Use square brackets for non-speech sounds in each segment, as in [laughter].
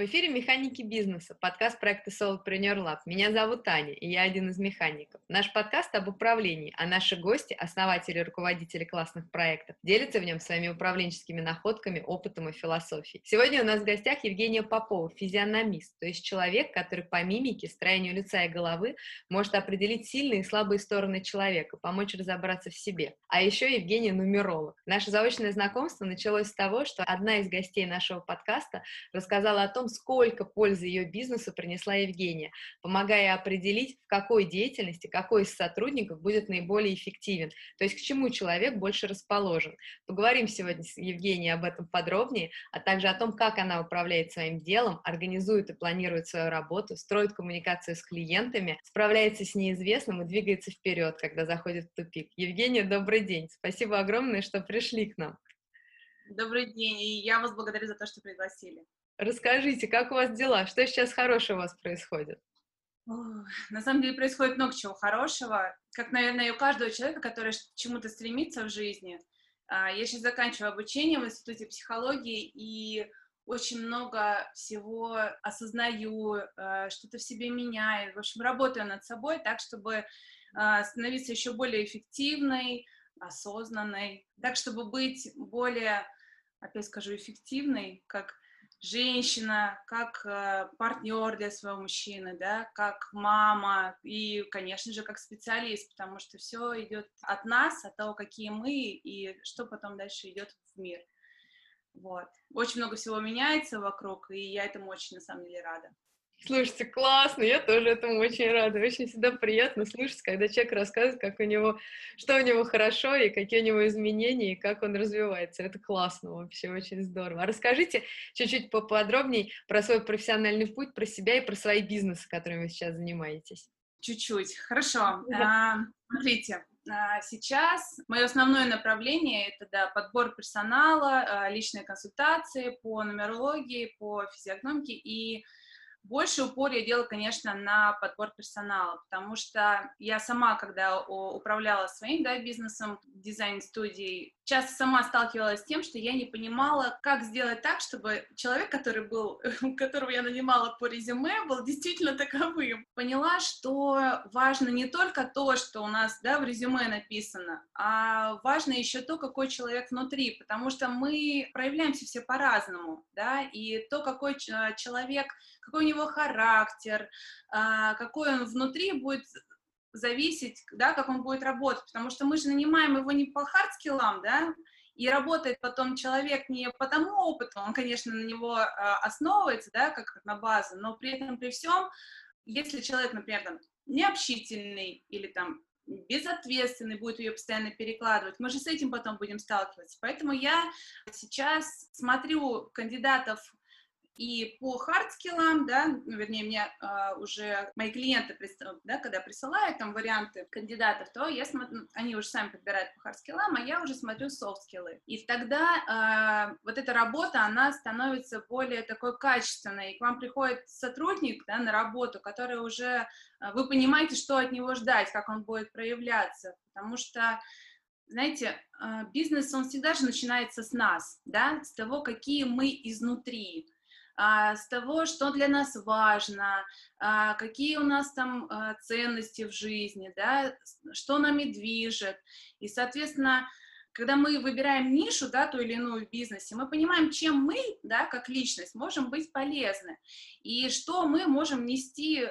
В эфире «Механики бизнеса», подкаст проекта Solopreneur Lab. Меня зовут Таня, и я один из механиков. Наш подкаст об управлении, а наши гости, основатели и руководители классных проектов, делятся в нем своими управленческими находками, опытом и философией. Сегодня у нас в гостях Евгения Попова, физиономист, то есть человек, который по мимике, строению лица и головы может определить сильные и слабые стороны человека, помочь разобраться в себе. А еще Евгения нумеролог. Наше заочное знакомство началось с того, что одна из гостей нашего подкаста рассказала о том, сколько пользы ее бизнесу принесла Евгения, помогая определить, в какой деятельности, какой из сотрудников будет наиболее эффективен, то есть к чему человек больше расположен. Поговорим сегодня с Евгенией об этом подробнее, а также о том, как она управляет своим делом, организует и планирует свою работу, строит коммуникацию с клиентами, справляется с неизвестным и двигается вперед, когда заходит в тупик. Евгения, добрый день. Спасибо огромное, что пришли к нам. Добрый день, и я вас благодарю за то, что пригласили. Расскажите, как у вас дела? Что сейчас хорошего у вас происходит? На самом деле происходит много чего хорошего, как, наверное, и у каждого человека, который чему-то стремится в жизни. А, я сейчас заканчиваю обучение в Институте психологии и очень много всего осознаю, а, что-то в себе меняю. В общем, работаю над собой так, чтобы а, становиться еще более эффективной, осознанной, так, чтобы быть более, опять скажу, эффективной, как женщина, как э, партнер для своего мужчины, да, как мама и, конечно же, как специалист, потому что все идет от нас, от того, какие мы и что потом дальше идет в мир. Вот. Очень много всего меняется вокруг, и я этому очень, на самом деле, рада. Слушайте, классно, я тоже этому очень рада. Очень всегда приятно слышать, когда человек рассказывает, как у него, что у него хорошо, и какие у него изменения, и как он развивается. Это классно вообще, очень здорово. А расскажите чуть-чуть поподробнее про свой профессиональный путь, про себя и про свои бизнесы, которыми вы сейчас занимаетесь. Чуть-чуть, хорошо. А, смотрите, а, Сейчас мое основное направление это да, подбор персонала, а, личные консультации по нумерологии, по физиогномике и больше упор я делала, конечно, на подбор персонала, потому что я сама, когда управляла своим да, бизнесом, дизайн-студией, часто сама сталкивалась с тем, что я не понимала, как сделать так, чтобы человек, который был, [laughs] которого я нанимала по резюме, был действительно таковым. Поняла, что важно не только то, что у нас да, в резюме написано, а важно еще то, какой человек внутри, потому что мы проявляемся все по-разному, да, и то, какой человек, какой у него характер, а, какой он внутри будет зависеть, да, как он будет работать, потому что мы же нанимаем его не по хардскиллам, да, и работает потом человек не по тому опыту, он, конечно, на него э, основывается, да, как на базу, но при этом, при всем, если человек, например, там, необщительный или там безответственный, будет ее постоянно перекладывать, мы же с этим потом будем сталкиваться. Поэтому я сейчас смотрю кандидатов и по хардскиллам, да, ну, вернее, мне э, уже мои клиенты, да, когда присылают там варианты кандидатов, то я смотрю, они уже сами подбирают по хардскиллам, а я уже смотрю софтскиллы. И тогда э, вот эта работа, она становится более такой качественной. И к вам приходит сотрудник да, на работу, который уже, э, вы понимаете, что от него ждать, как он будет проявляться, потому что знаете, бизнес, он всегда же начинается с нас, да, с того, какие мы изнутри. А, с того, что для нас важно, а, какие у нас там а, ценности в жизни, да, что нами движет. И, соответственно, когда мы выбираем нишу, да, ту или иную в бизнесе, мы понимаем, чем мы, да, как личность, можем быть полезны, и что мы можем нести,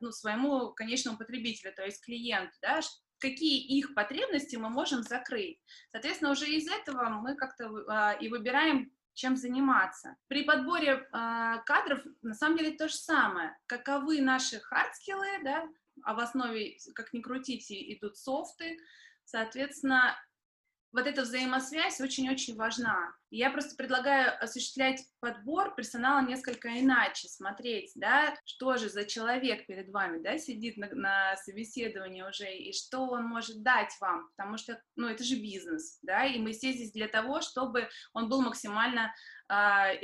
ну, своему конечному потребителю, то есть клиенту, да, какие их потребности мы можем закрыть. Соответственно, уже из этого мы как-то и выбираем чем заниматься. При подборе э, кадров на самом деле то же самое. Каковы наши хардскиллы, да, а в основе, как ни крутите, идут софты, соответственно, вот эта взаимосвязь очень-очень важна. Я просто предлагаю осуществлять подбор персонала несколько иначе, смотреть, да, что же за человек перед вами, да, сидит на, на собеседовании уже, и что он может дать вам, потому что, ну, это же бизнес, да, и мы здесь для того, чтобы он был максимально э,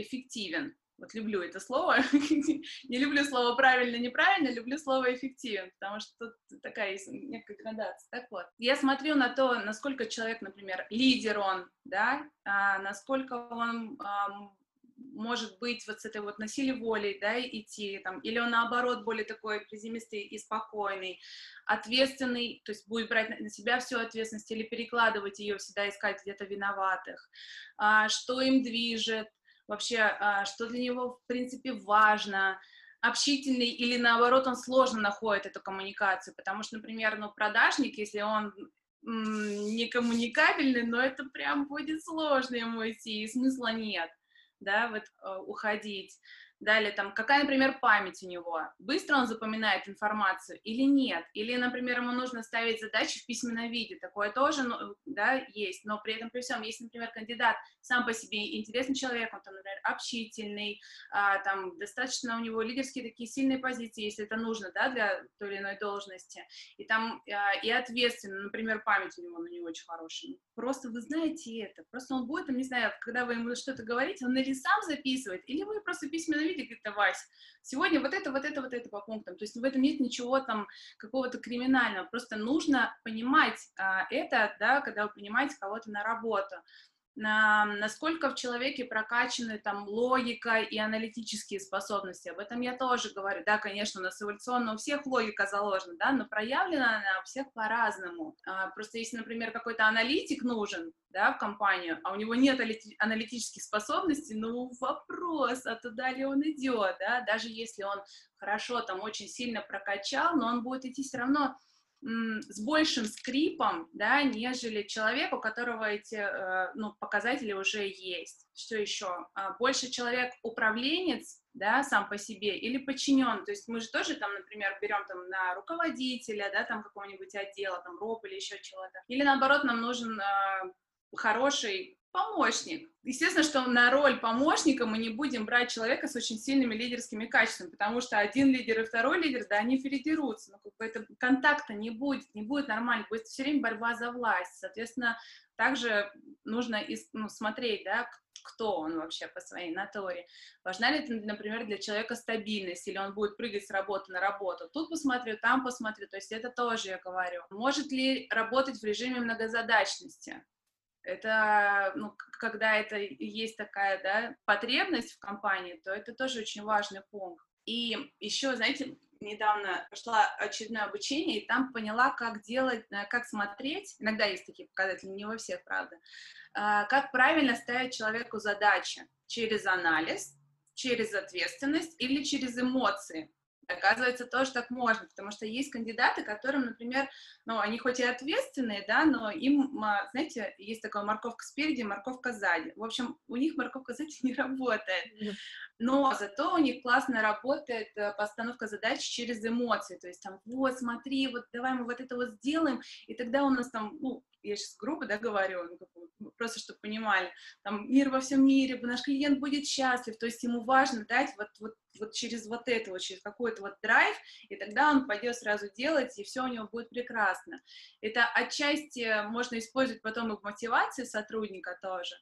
эффективен. Вот люблю это слово. [laughs] не люблю слово правильно, неправильно, люблю слово эффективен, потому что тут такая есть некая градация. Так вот, я смотрю на то, насколько человек, например, лидер он, да, а, насколько он а, может быть вот с этой вот насилием волей, да, идти, там, или он наоборот более такой приземистый и спокойный, ответственный, то есть будет брать на себя всю ответственность или перекладывать ее, всегда искать где-то виноватых, а, что им движет, вообще, а, что для него, в принципе, важно, общительный или наоборот он сложно находит эту коммуникацию, потому что, например, ну, продажник, если он не коммуникабельный, но это прям будет сложно ему идти, и смысла нет, да, вот э, уходить. Далее, там, какая, например, память у него? Быстро он запоминает информацию или нет? Или, например, ему нужно ставить задачи в письменном виде. Такое тоже, ну, да, есть. Но при этом, при всем, если, например, кандидат сам по себе интересный человек, он, там, например, общительный, а, там, достаточно у него лидерские такие сильные позиции, если это нужно, да, для той или иной должности. И там, а, и ответственный, например, память у него, ну, не очень хорошая. Просто вы знаете это. Просто он будет, там, не знаю, когда вы ему что-то говорите, он или сам записывает, или вы просто письменно виде, говорит, Вась, сегодня вот это, вот это, вот это по пунктам. То есть в этом нет ничего там какого-то криминального. Просто нужно понимать а, это, да, когда вы принимаете кого-то на работу насколько в человеке прокачаны там логика и аналитические способности. Об этом я тоже говорю. Да, конечно, у нас эволюционно у всех логика заложена, да, но проявлена она у всех по-разному. А, просто если, например, какой-то аналитик нужен, да, в компанию, а у него нет аналитических способностей, ну, вопрос, а туда ли он идет, да, даже если он хорошо там очень сильно прокачал, но он будет идти все равно с большим скрипом, да, нежели человек, у которого эти э, ну, показатели уже есть. Что еще? А, больше человек управленец, да, сам по себе, или подчинен. То есть мы же тоже там, например, берем там на руководителя, да, там какого-нибудь отдела, там РОП или еще чего-то. Или наоборот, нам нужен э, хороший помощник. Естественно, что на роль помощника мы не будем брать человека с очень сильными лидерскими качествами, потому что один лидер и второй лидер, да, они феридируются, но как бы это контакта не будет, не будет нормально, будет все время борьба за власть. Соответственно, также нужно ну, смотреть, да, кто он вообще по своей натуре. Важна ли, например, для человека стабильность, или он будет прыгать с работы на работу. Тут посмотрю, там посмотрю, то есть это тоже я говорю. Может ли работать в режиме многозадачности? Это, ну, когда это есть такая, да, потребность в компании, то это тоже очень важный пункт. И еще, знаете, недавно пошла очередное обучение, и там поняла, как делать, э, как смотреть, иногда есть такие показатели, не во всех, правда, а, как правильно ставить человеку задачи через анализ, через ответственность или через эмоции. Оказывается, тоже так можно, потому что есть кандидаты, которым, например, ну, они хоть и ответственные, да, но им, а, знаете, есть такая морковка спереди, морковка сзади. В общем, у них морковка сзади [laughs] не работает. Но зато у них классно работает э, постановка задач через эмоции. То есть там, вот, смотри, вот давай мы вот это вот сделаем, и тогда у нас там, ну, я сейчас грубо, да, говорю, ну, просто чтобы понимали, там, мир во всем мире, наш клиент будет счастлив, то есть ему важно дать вот, вот, вот через вот это, вот через какой-то вот драйв, и тогда он пойдет сразу делать, и все у него будет прекрасно. Это отчасти можно использовать потом и в мотивации сотрудника тоже,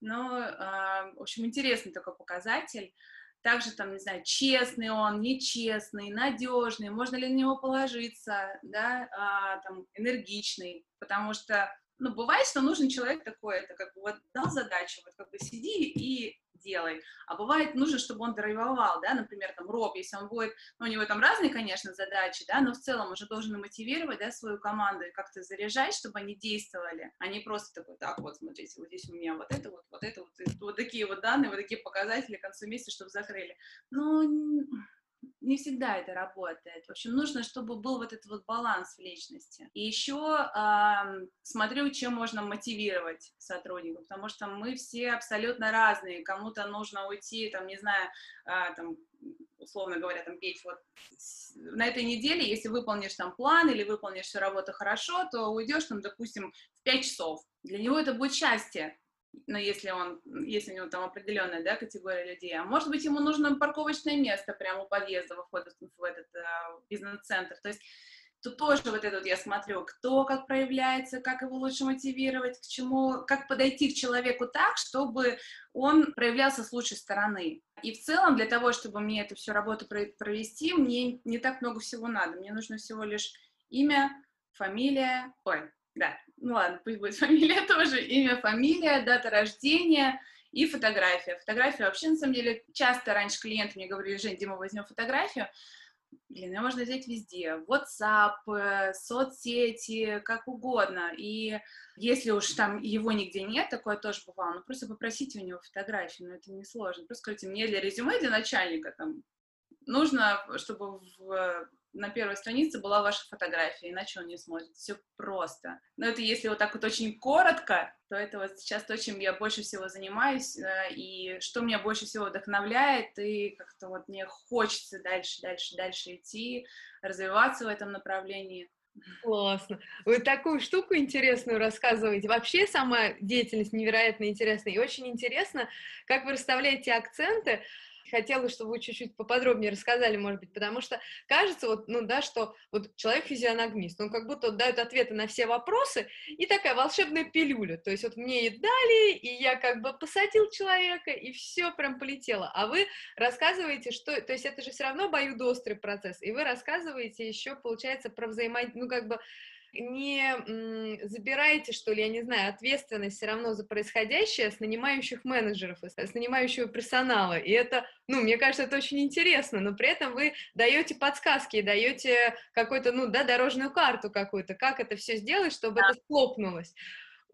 но, э, в общем, интересный такой показатель. Также там, не знаю, честный он, нечестный, надежный, можно ли на него положиться, да, а, там, энергичный, потому что, ну, бывает, что нужен человек такой, это как бы вот дал задачу, вот как бы сиди и делай. А бывает, нужно, чтобы он драйвовал, да, например, там, Роб, если он будет, ну, у него там разные, конечно, задачи, да, но в целом уже должен мотивировать, да, свою команду и как-то заряжать, чтобы они действовали, а не просто такой, так, вот, смотрите, вот здесь у меня вот это вот, вот это вот, вот такие вот данные, вот такие показатели к концу месяца, чтобы закрыли. Ну, не всегда это работает. В общем, нужно, чтобы был вот этот вот баланс в личности. И еще э, смотрю, чем можно мотивировать сотрудников, потому что мы все абсолютно разные. Кому-то нужно уйти, там, не знаю, э, там, условно говоря, там, петь вот на этой неделе, если выполнишь там план или выполнишь всю работу хорошо, то уйдешь там, допустим, в 5 часов. Для него это будет счастье, но если он, если у него там определенная, да, категория людей, а может быть, ему нужно парковочное место прямо у подъезда, во в этот э, бизнес-центр, то есть тут тоже вот это вот я смотрю, кто как проявляется, как его лучше мотивировать, к чему, как подойти к человеку так, чтобы он проявлялся с лучшей стороны. И в целом для того, чтобы мне эту всю работу провести, мне не так много всего надо, мне нужно всего лишь имя, фамилия, ой, да, ну ладно, пусть будет [laughs] фамилия тоже, имя, фамилия, дата рождения, и фотография. Фотография вообще, на самом деле, часто раньше клиенты мне говорили, Жень, Дима, возьмем фотографию. Блин, ее можно взять везде. WhatsApp, э, соцсети, как угодно. И если уж там его нигде нет, такое тоже бывало, ну просто попросите у него фотографии, но это не сложно. Просто скажите, мне для резюме, для начальника там нужно, чтобы в на первой странице была ваша фотография, иначе он не смотрит. Все просто. Но это если вот так вот очень коротко, то это вот сейчас то, чем я больше всего занимаюсь, э, и что меня больше всего вдохновляет, и как-то вот мне хочется дальше, дальше, дальше идти, развиваться в этом направлении. Классно. Вы такую штуку интересную рассказываете. Вообще сама деятельность невероятно интересная. И очень интересно, как вы расставляете акценты хотела, чтобы вы чуть-чуть поподробнее рассказали, может быть, потому что кажется, вот, ну да, что вот человек физиономист, он как будто дает ответы на все вопросы, и такая волшебная пилюля, то есть вот мне и дали, и я как бы посадил человека, и все прям полетело, а вы рассказываете, что, то есть это же все равно обоюдоострый процесс, и вы рассказываете еще, получается, про взаимодействие, ну как бы не забираете, что ли, я не знаю, ответственность все равно за происходящее с нанимающих менеджеров, с нанимающего персонала. И это, ну, мне кажется, это очень интересно, но при этом вы даете подсказки, даете какую-то, ну, да, дорожную карту какую-то, как это все сделать, чтобы да. это схлопнулось.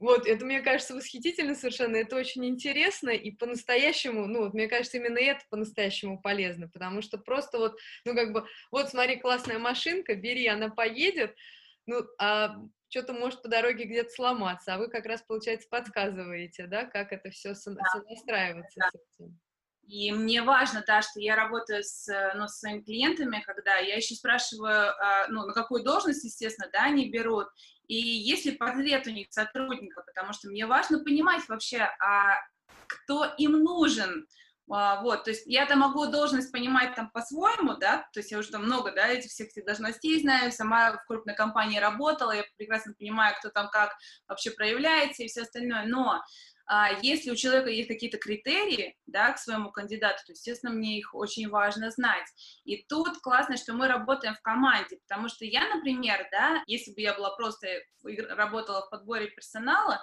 Вот, это, мне кажется, восхитительно совершенно, это очень интересно, и по-настоящему, ну, вот, мне кажется, именно это по-настоящему полезно, потому что просто вот, ну, как бы, вот, смотри, классная машинка, бери, она поедет, ну, а что-то может по дороге где-то сломаться, а вы как раз, получается, подсказываете, да, как это все сонастраивается да. с этим. И мне важно, да, что я работаю с, ну, с своими клиентами, когда я еще спрашиваю, а, ну, на какую должность, естественно, да, они берут, и есть ли портрет у них сотрудника, потому что мне важно понимать вообще, а кто им нужен, вот, то есть я-то могу должность понимать там по-своему, да, то есть я уже там много, да, этих всех должностей знаю, сама в крупной компании работала, я прекрасно понимаю, кто там как вообще проявляется и все остальное, но а, если у человека есть какие-то критерии, да, к своему кандидату, то, естественно, мне их очень важно знать. И тут классно, что мы работаем в команде, потому что я, например, да, если бы я была просто, работала в подборе персонала,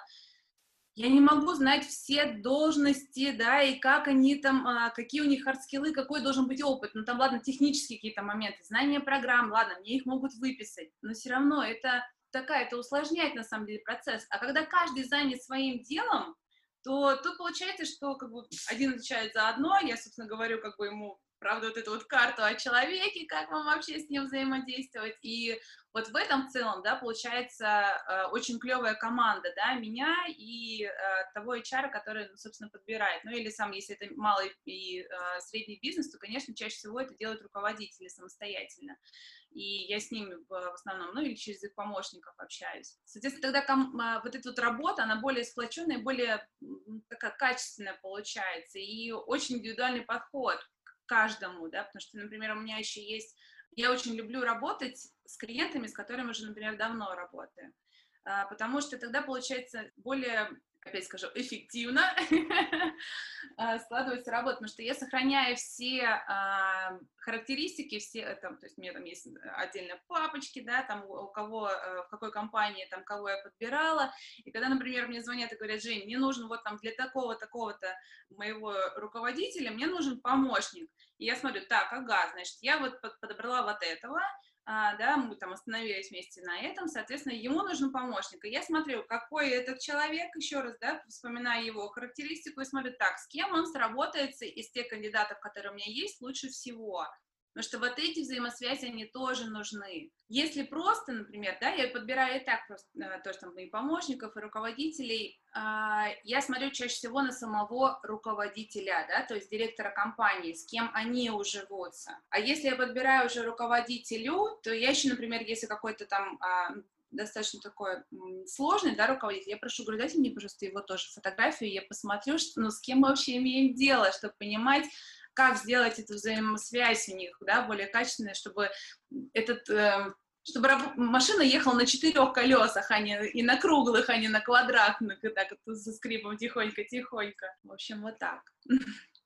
я не могу знать все должности, да, и как они там, а, какие у них хардскиллы, какой должен быть опыт. Ну, там, ладно, технические какие-то моменты, знания программ, ладно, мне их могут выписать, но все равно это такая, это усложняет, на самом деле, процесс. А когда каждый занят своим делом, то тут получается, что как бы один отвечает за одно, я, собственно, говорю как бы ему правда, вот эту вот карту о человеке, как вам вообще с ним взаимодействовать, и вот в этом целом, да, получается э, очень клевая команда, да, меня и э, того HR, который, ну, собственно, подбирает, ну, или сам, если это малый и э, средний бизнес, то, конечно, чаще всего это делают руководители самостоятельно, и я с ними в, основном, ну, или через их помощников общаюсь. Соответственно, тогда вот эта вот работа, она более сплоченная, более такая качественная получается, и очень индивидуальный подход, каждому, да, потому что, например, у меня еще есть, я очень люблю работать с клиентами, с которыми уже, например, давно работаю, а, потому что тогда получается более опять скажу, эффективно а, [laughs] складывается работа, потому что я сохраняю все а, характеристики, все, э, там, то есть у меня там есть отдельно папочки, да, там у кого, э, в какой компании, там, кого я подбирала, и когда, например, мне звонят и говорят, Жень, мне нужен вот там для такого, такого-то моего руководителя, мне нужен помощник, и я смотрю, так, ага, значит, я вот подобрала вот этого, а, да, мы там остановились вместе на этом, соответственно, ему нужен помощник. И я смотрю, какой этот человек, еще раз, да, вспоминаю его характеристику и смотрю, так, с кем он сработается из тех кандидатов, которые у меня есть, лучше всего. Потому что вот эти взаимосвязи, они тоже нужны. Если просто, например, да, я подбираю и так просто э, тоже там и помощников, и руководителей, э, я смотрю чаще всего на самого руководителя, да, то есть директора компании, с кем они уживутся. А если я подбираю уже руководителю, то я еще, например, если какой-то там э, достаточно такой сложный, да, руководитель, я прошу, говорю, дайте мне, пожалуйста, его тоже фотографию, я посмотрю, что, ну, с кем мы вообще имеем дело, чтобы понимать, как сделать эту взаимосвязь у них, да, более качественную, чтобы этот э, чтобы машина ехала на четырех колесах, а не и на круглых, а не на квадратных, и так вот со скрипом тихонько-тихонько. В общем, вот так.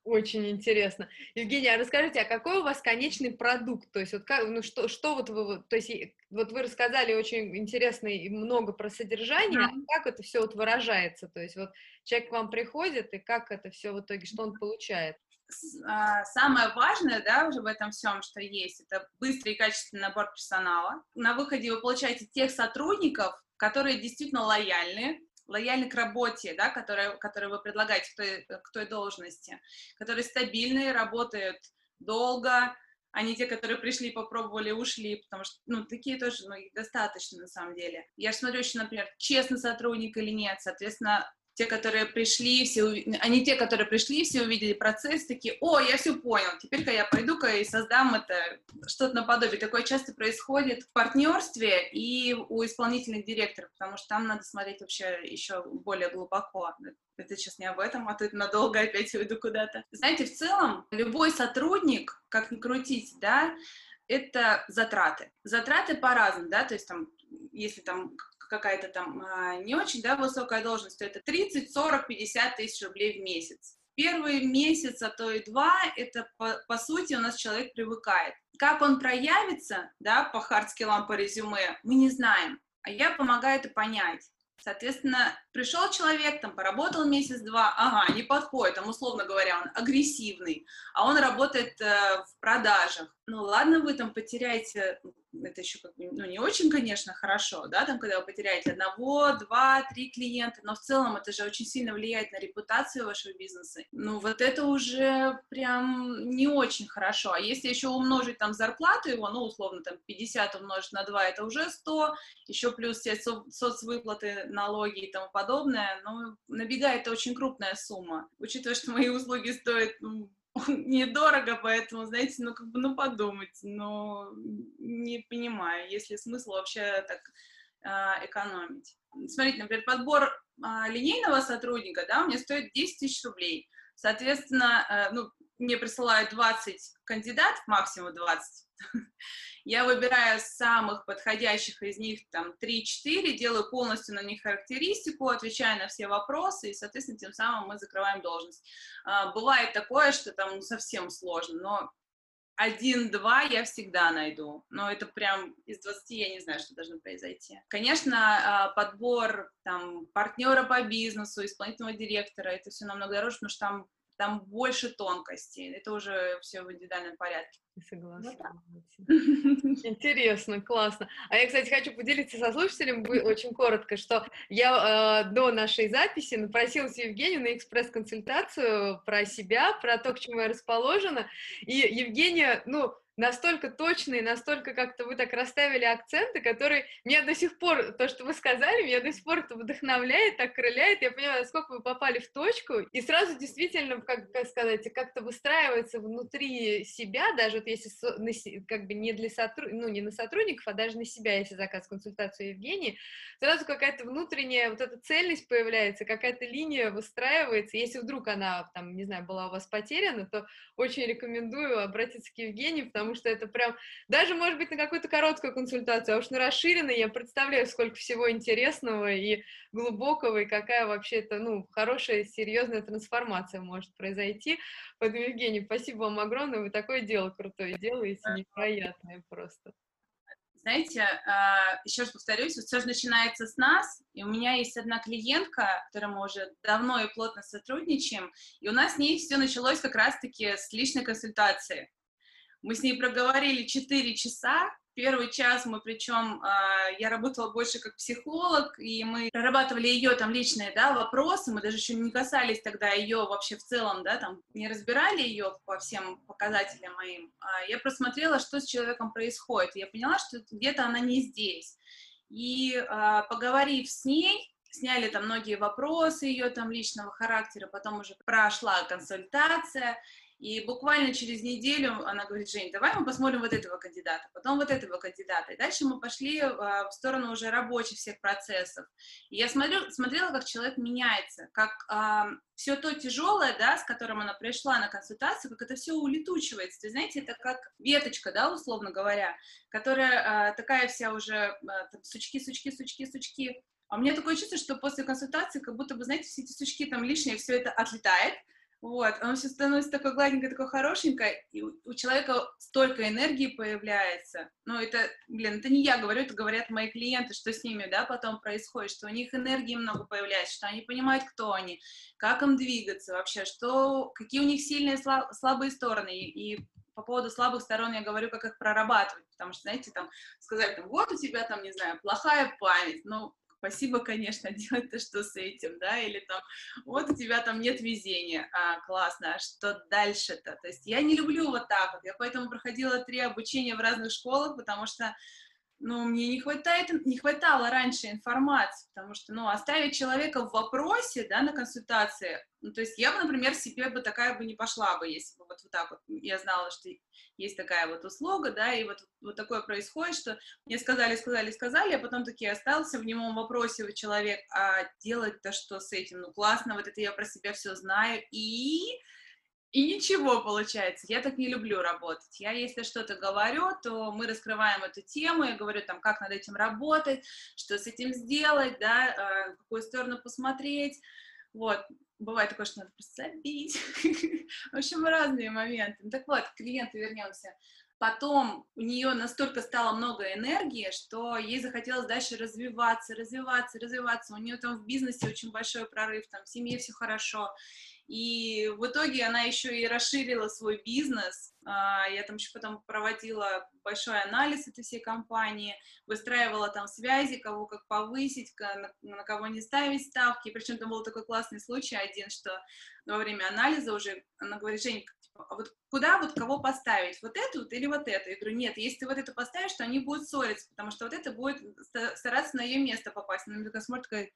Очень интересно. Евгения, а расскажите, а какой у вас конечный продукт? То есть вот как, ну что, что вот вы, то есть вот вы рассказали очень интересно и много про содержание, mm-hmm. а как это все вот выражается? То есть вот человек к вам приходит, и как это все в итоге, что он получает? А, самое важное, да, уже в этом всем, что есть, это быстрый и качественный набор персонала. На выходе вы получаете тех сотрудников, которые действительно лояльны, лояльны к работе, да, которые, которые вы предлагаете к той, к той должности, которые стабильные, работают долго, а не те, которые пришли, попробовали, ушли, потому что, ну, такие тоже, ну, их достаточно, на самом деле. Я же смотрю еще, например, честный сотрудник или нет, соответственно, те, которые пришли, все, они те, которые пришли, все увидели процесс, такие, о, я все понял, теперь-ка я пойду-ка и создам это, что-то наподобие. Такое часто происходит в партнерстве и у исполнительных директоров, потому что там надо смотреть вообще еще более глубоко. Это сейчас не об этом, а тут надолго опять уйду куда-то. Знаете, в целом, любой сотрудник, как ни крутить, да, это затраты. Затраты по-разному, да, то есть там, если там какая-то там а, не очень да, высокая должность, то это 30, 40, 50 тысяч рублей в месяц. Первый месяц, а то и два, это по, по сути у нас человек привыкает. Как он проявится, да, по хардскиллам, по резюме, мы не знаем. А я помогаю это понять. Соответственно, пришел человек, там, поработал месяц-два, ага, не подходит, там, условно говоря, он агрессивный, а он работает э, в продажах. Ну, ладно, вы там потеряете это еще как бы, ну, не очень, конечно, хорошо, да, там, когда вы потеряете одного, два, три клиента, но в целом это же очень сильно влияет на репутацию вашего бизнеса. Ну, вот это уже прям не очень хорошо. А если еще умножить там зарплату его, ну, условно, там, 50 умножить на 2, это уже 100, еще плюс все со соцвыплаты, налоги и тому подобное, ну, набегает очень крупная сумма. Учитывая, что мои услуги стоят ну, недорого, поэтому, знаете, ну, как бы, ну, подумать, но не понимаю, есть ли смысл вообще так э, экономить. Смотрите, например, подбор э, линейного сотрудника, да, у меня стоит 10 тысяч рублей. Соответственно, э, ну, мне присылают 20 кандидатов, максимум 20. [laughs] Я выбираю самых подходящих из них, там, 3-4, делаю полностью на них характеристику, отвечаю на все вопросы, и, соответственно, тем самым мы закрываем должность. А, бывает такое, что там совсем сложно, но один-два я всегда найду, но это прям из 20 я не знаю, что должно произойти. Конечно, а, подбор там партнера по бизнесу, исполнительного директора, это все намного дороже, потому что там там больше тонкостей, это уже все в индивидуальном порядке. Согласна. Ну, [laughs] Интересно, классно. А я, кстати, хочу поделиться со слушателем [laughs] очень коротко, что я э, до нашей записи напросилась Евгению на экспресс-консультацию про себя, про то, к чему я расположена, и Евгения, ну, настолько точные, настолько как-то вы так расставили акценты, которые меня до сих пор, то, что вы сказали, меня до сих пор это вдохновляет, так крыляет, я понимаю, насколько вы попали в точку, и сразу действительно, как, как сказать, как-то выстраивается внутри себя, даже вот если как бы не для сотруд... ну, не на сотрудников, а даже на себя, если заказ консультацию Евгении, сразу какая-то внутренняя вот эта цельность появляется, какая-то линия выстраивается, если вдруг она, там, не знаю, была у вас потеряна, то очень рекомендую обратиться к Евгении, потому потому что это прям, даже, может быть, на какую-то короткую консультацию, а уж на расширенной я представляю, сколько всего интересного и глубокого, и какая вообще это, ну, хорошая, серьезная трансформация может произойти. Поэтому, Евгений, спасибо вам огромное, вы такое дело крутое делаете, невероятное просто. Знаете, а, еще раз повторюсь, все же начинается с нас, и у меня есть одна клиентка, с которой мы уже давно и плотно сотрудничаем, и у нас с ней все началось как раз-таки с личной консультации. Мы с ней проговорили 4 часа. Первый час мы, причем, а, я работала больше как психолог, и мы прорабатывали ее там личные, да, вопросы, мы даже еще не касались тогда ее вообще в целом, да, там, не разбирали ее по всем показателям моим. А я просмотрела, что с человеком происходит, я поняла, что где-то она не здесь. И а, поговорив с ней, сняли там многие вопросы ее там личного характера, потом уже прошла консультация, и буквально через неделю она говорит, Жень, давай мы посмотрим вот этого кандидата, потом вот этого кандидата. И дальше мы пошли а, в сторону уже рабочих всех процессов. И я смотрю, смотрела, как человек меняется, как а, все то тяжелое, да, с которым она пришла на консультацию, как это все улетучивается. То есть, знаете, это как веточка, да, условно говоря, которая а, такая вся уже а, там, сучки, сучки, сучки, сучки. А у меня такое чувство, что после консультации как будто бы, знаете, все эти сучки там лишние, все это отлетает, Вот, он все становится такой гладенькой, такой хорошенькой, и у, у человека столько энергии появляется. Ну, это, блин, это не я говорю, это говорят мои клиенты, что с ними, да, потом происходит, что у них энергии много появляется, что они понимают, кто они, как им двигаться вообще, что, какие у них сильные, слабые стороны, и, и по поводу слабых сторон я говорю, как их прорабатывать, потому что, знаете, там, сказать, там, вот у тебя, там, не знаю, плохая память, ну, спасибо, конечно, [laughs] делать-то что с этим, да, или там, вот у тебя там нет везения, а, классно, а что дальше-то? То есть я не люблю вот так вот, я поэтому проходила три обучения в разных школах, потому что ну, мне не хватает, не хватало раньше информации, потому что, ну, оставить человека в вопросе, да, на консультации, ну, то есть я бы, например, себе бы такая бы не пошла бы, если бы вот, вот так вот, я знала, что есть такая вот услуга, да, и вот, вот такое происходит, что мне сказали, сказали, сказали, а потом такие остался в немом вопросе у человека, а делать-то что с этим, ну, классно, вот это я про себя все знаю, и и ничего получается. Я так не люблю работать. Я, если что-то говорю, то мы раскрываем эту тему, я говорю там, как над этим работать, что с этим сделать, да, в какую сторону посмотреть. Вот, бывает такое, что надо просто забить. [laughs] В общем, разные моменты. Так вот, к клиенту вернемся. Потом у нее настолько стало много энергии, что ей захотелось дальше развиваться, развиваться, развиваться. У нее там в бизнесе очень большой прорыв, там в семье все хорошо. И в итоге она еще и расширила свой бизнес. А, я там еще потом проводила большой анализ этой всей компании, выстраивала там связи, кого как повысить, на кого не ставить ставки. Причем там был такой классный случай один, что во время анализа уже она говорит, Женя, типа, а вот куда вот кого поставить, вот эту вот или вот эту? Я говорю, нет, если ты вот это поставишь, то они будут ссориться, потому что вот это будет стараться на ее место попасть. Она мне такая смотрит, такая,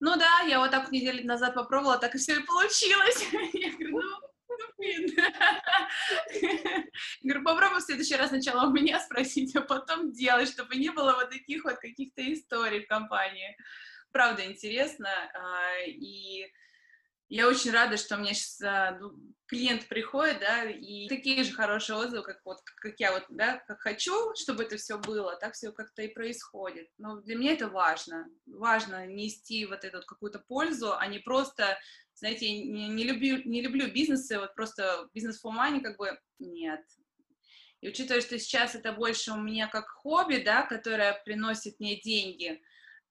ну да, я вот так неделю назад попробовала, так и все и получилось. [laughs] Я говорю, ну, ну блин. [laughs] Говорю, попробуй в следующий раз сначала у меня спросить, а потом делать, чтобы не было вот таких вот каких-то историй в компании. Правда, интересно. А, и я очень рада, что меня сейчас а, клиент приходит, да, и такие же хорошие отзывы, как вот, как я вот, да, как хочу, чтобы это все было, так все как-то и происходит. Но для меня это важно. Важно нести вот эту какую-то пользу, а не просто, знаете, не, не люблю, не люблю бизнесы, вот просто бизнес for money, как бы, нет. И учитывая, что сейчас это больше у меня как хобби, да, которое приносит мне деньги,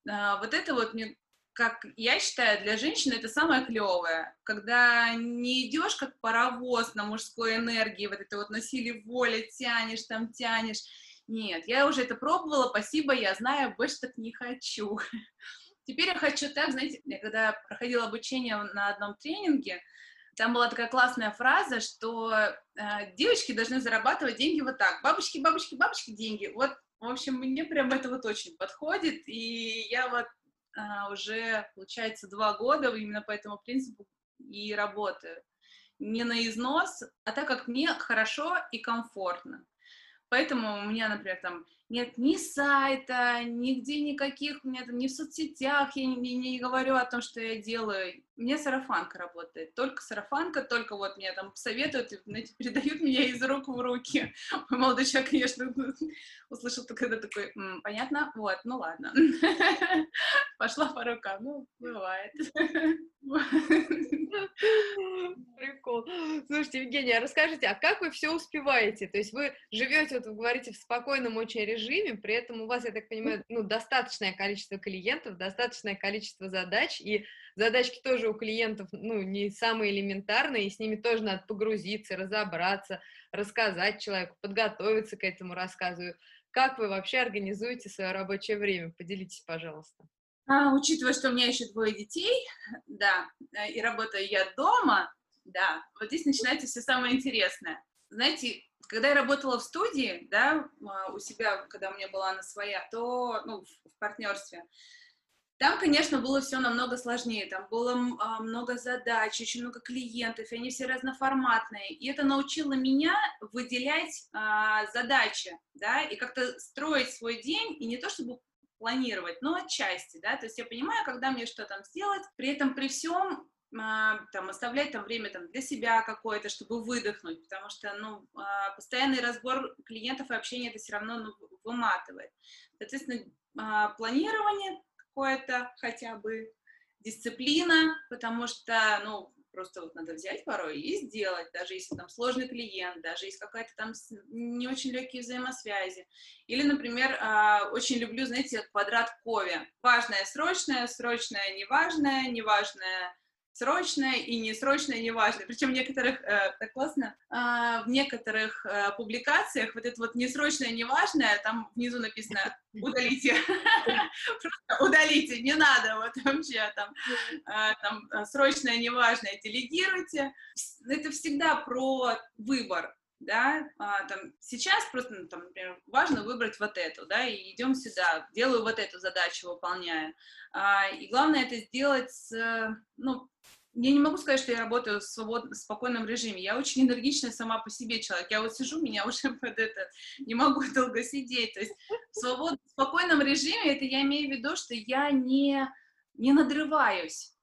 а, вот это вот мне как я считаю, для женщины это самое клевое, когда не идешь как паровоз на мужской энергии, вот это вот на силе воли тянешь, там тянешь. Нет, я уже это пробовала, спасибо, я знаю, больше так не хочу. [laughs] Теперь я хочу так, знаете, я когда проходила обучение на одном тренинге, там была такая классная фраза, что э, девочки должны зарабатывать деньги вот так. Бабочки, бабочки, бабочки, деньги. Вот, в общем, мне прям это вот очень подходит, и я вот уже, получается, два года именно по этому принципу и работаю. Не на износ, а так как мне хорошо и комфортно. Поэтому у меня, например, там нет ни сайта, нигде никаких, у меня ни в соцсетях, я не, не, говорю о том, что я делаю. Мне сарафанка работает, только сарафанка, только вот мне там советуют, знаете, [laughs] передают меня из рук в руки. Молодой человек, конечно, [laughs] услышал когда такой, понятно, вот, ну ладно. [laughs] Пошла по рукам, ну, бывает. Прикол. Слушайте, Евгения, расскажите, а как вы все успеваете? То есть вы живете, вот вы говорите, в спокойном очень режиме, при этом у вас, я так понимаю, ну, достаточное количество клиентов, достаточное количество задач, и задачки тоже у клиентов, ну, не самые элементарные, и с ними тоже надо погрузиться, разобраться, рассказать человеку, подготовиться к этому рассказу. Как вы вообще организуете свое рабочее время? Поделитесь, пожалуйста. А, учитывая, что у меня еще двое детей, да, э, и работаю я дома, да, вот здесь начинается все самое интересное. Знаете, когда я работала в студии, да, а, у себя, когда у меня была она своя, то, ну, в партнерстве, там, конечно, было все намного сложнее, там было а, много задач, очень много клиентов, и они все разноформатные, и это научило меня выделять а, задачи, да, и как-то строить свой день, и не то чтобы планировать, но отчасти, да, то есть я понимаю, когда мне что там сделать, при этом при всем там, оставлять там время там, для себя какое-то, чтобы выдохнуть, потому что, ну, а, постоянный разбор клиентов и общение это все равно ну, выматывает. Соответственно, а, планирование какое-то хотя бы, дисциплина, потому что, ну, просто вот надо взять порой и сделать, даже если там сложный клиент, даже если какая-то там не очень легкие взаимосвязи. Или, например, а, очень люблю, знаете, квадрат Кови. Важное, срочное, срочное, неважное, неважное, срочное и несрочное, неважно. Причем в некоторых, э, так классно, э, в некоторых э, публикациях вот это вот несрочное, неважное, там внизу написано удалите, [laughs] просто удалите, не надо вот вообще там, э, там э, срочное, неважное, делегируйте. Это всегда про выбор, да, а, там, сейчас просто, ну, там, например, важно выбрать вот эту, да, и идем сюда, делаю вот эту задачу, выполняю. А, и главное это сделать, с, ну, я не могу сказать, что я работаю в свободном, спокойном режиме. Я очень энергичная сама по себе человек. Я вот сижу, меня [laughs] уже под это не могу долго сидеть. То есть в свободном, спокойном режиме это я имею в виду, что я не, не надрываюсь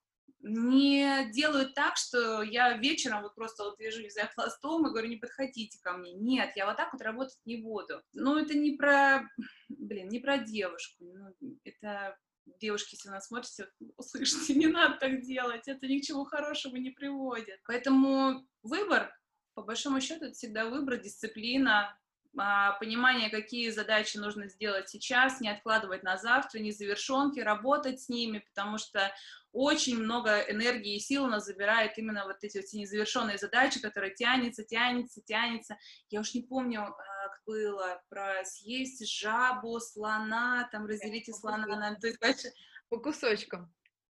не делаю так, что я вечером вот просто вот вижу, не знаю, [laughs] хвостом и говорю, не подходите ко мне. Нет, я вот так вот работать не буду. Ну, это не про, блин, не про девушку. Ну, это девушки, если нас смотрите, [laughs] услышите, не надо так делать, это ни к чему хорошему не приводит. Поэтому выбор, по большому счету, это всегда выбор, дисциплина, понимание, какие задачи нужно сделать сейчас, не откладывать на завтра, не завершенки, работать с ними, потому что очень много энергии и сил у нас забирает именно вот эти вот незавершенные задачи, которые тянется, тянется, тянется. Я уж не помню, а, как было про съесть жабу, слона, там разделите слона на... То есть, дальше... По кусочкам.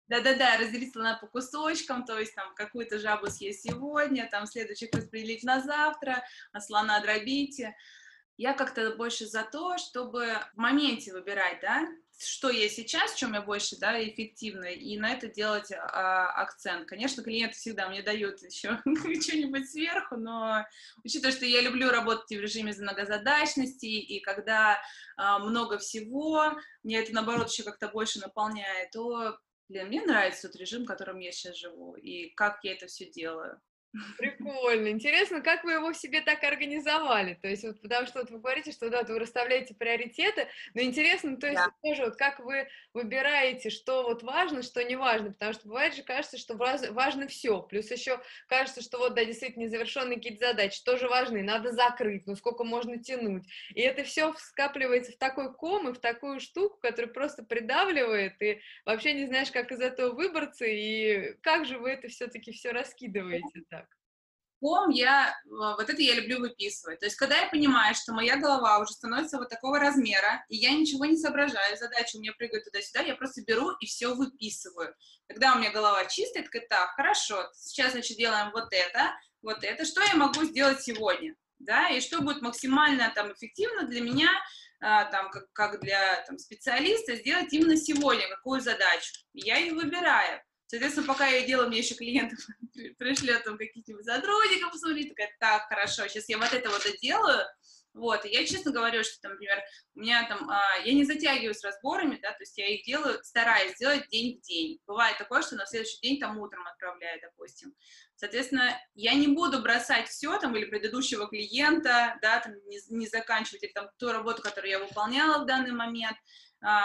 Да-да-да, разделить слона по кусочкам, то есть там какую-то жабу съесть сегодня, там следующих распределить на завтра, а слона дробите. Я как-то больше за то, чтобы в моменте выбирать, да, что я сейчас, в чем я больше, да, эффективна, и на это делать а, акцент. Конечно, клиенты всегда мне дают еще [laughs] что-нибудь сверху, но учитывая, что я люблю работать в режиме многозадачности, и когда а, много всего, мне это, наоборот, еще как-то больше наполняет, то, блин, мне нравится тот режим, в котором я сейчас живу, и как я это все делаю. Прикольно. Интересно, как вы его себе так организовали? То есть, вот, потому что вот вы говорите, что да, вы расставляете приоритеты, но интересно, то есть, да. тоже вот как вы выбираете, что вот важно, что не важно, потому что бывает же кажется, что важно все, плюс еще кажется, что вот, да, действительно, незавершенные какие-то задачи тоже важны, надо закрыть, ну сколько можно тянуть, и это все скапливается в такой ком и в такую штуку, которая просто придавливает, и вообще не знаешь, как из этого выбраться, и как же вы это все-таки все раскидываете так? Ком я, а, вот это я люблю выписывать. То есть, когда я понимаю, что моя голова уже становится вот такого размера, и я ничего не соображаю, задача у меня прыгает туда-сюда, я просто беру и все выписываю. Когда у меня голова чистая, такая, так, хорошо, сейчас, значит, делаем вот это, вот это, что я могу сделать сегодня, да, и что будет максимально там эффективно для меня, а, там, как, как для там, специалиста, сделать именно сегодня, какую задачу. Я их выбираю. Соответственно, пока я делаю, мне еще клиентов [laughs] пришлет там каких-нибудь сотрудников посмотреть, такая, так, хорошо, сейчас я вот это вот доделаю, вот, и я честно говорю, что, там, например, у меня там, а, я не затягиваю с разборами, да, то есть я их делаю, стараюсь сделать день в день. Бывает такое, что на следующий день там утром отправляю, допустим. Соответственно, я не буду бросать все там или предыдущего клиента, да, там не, не заканчивать или там ту работу, которую я выполняла в данный момент,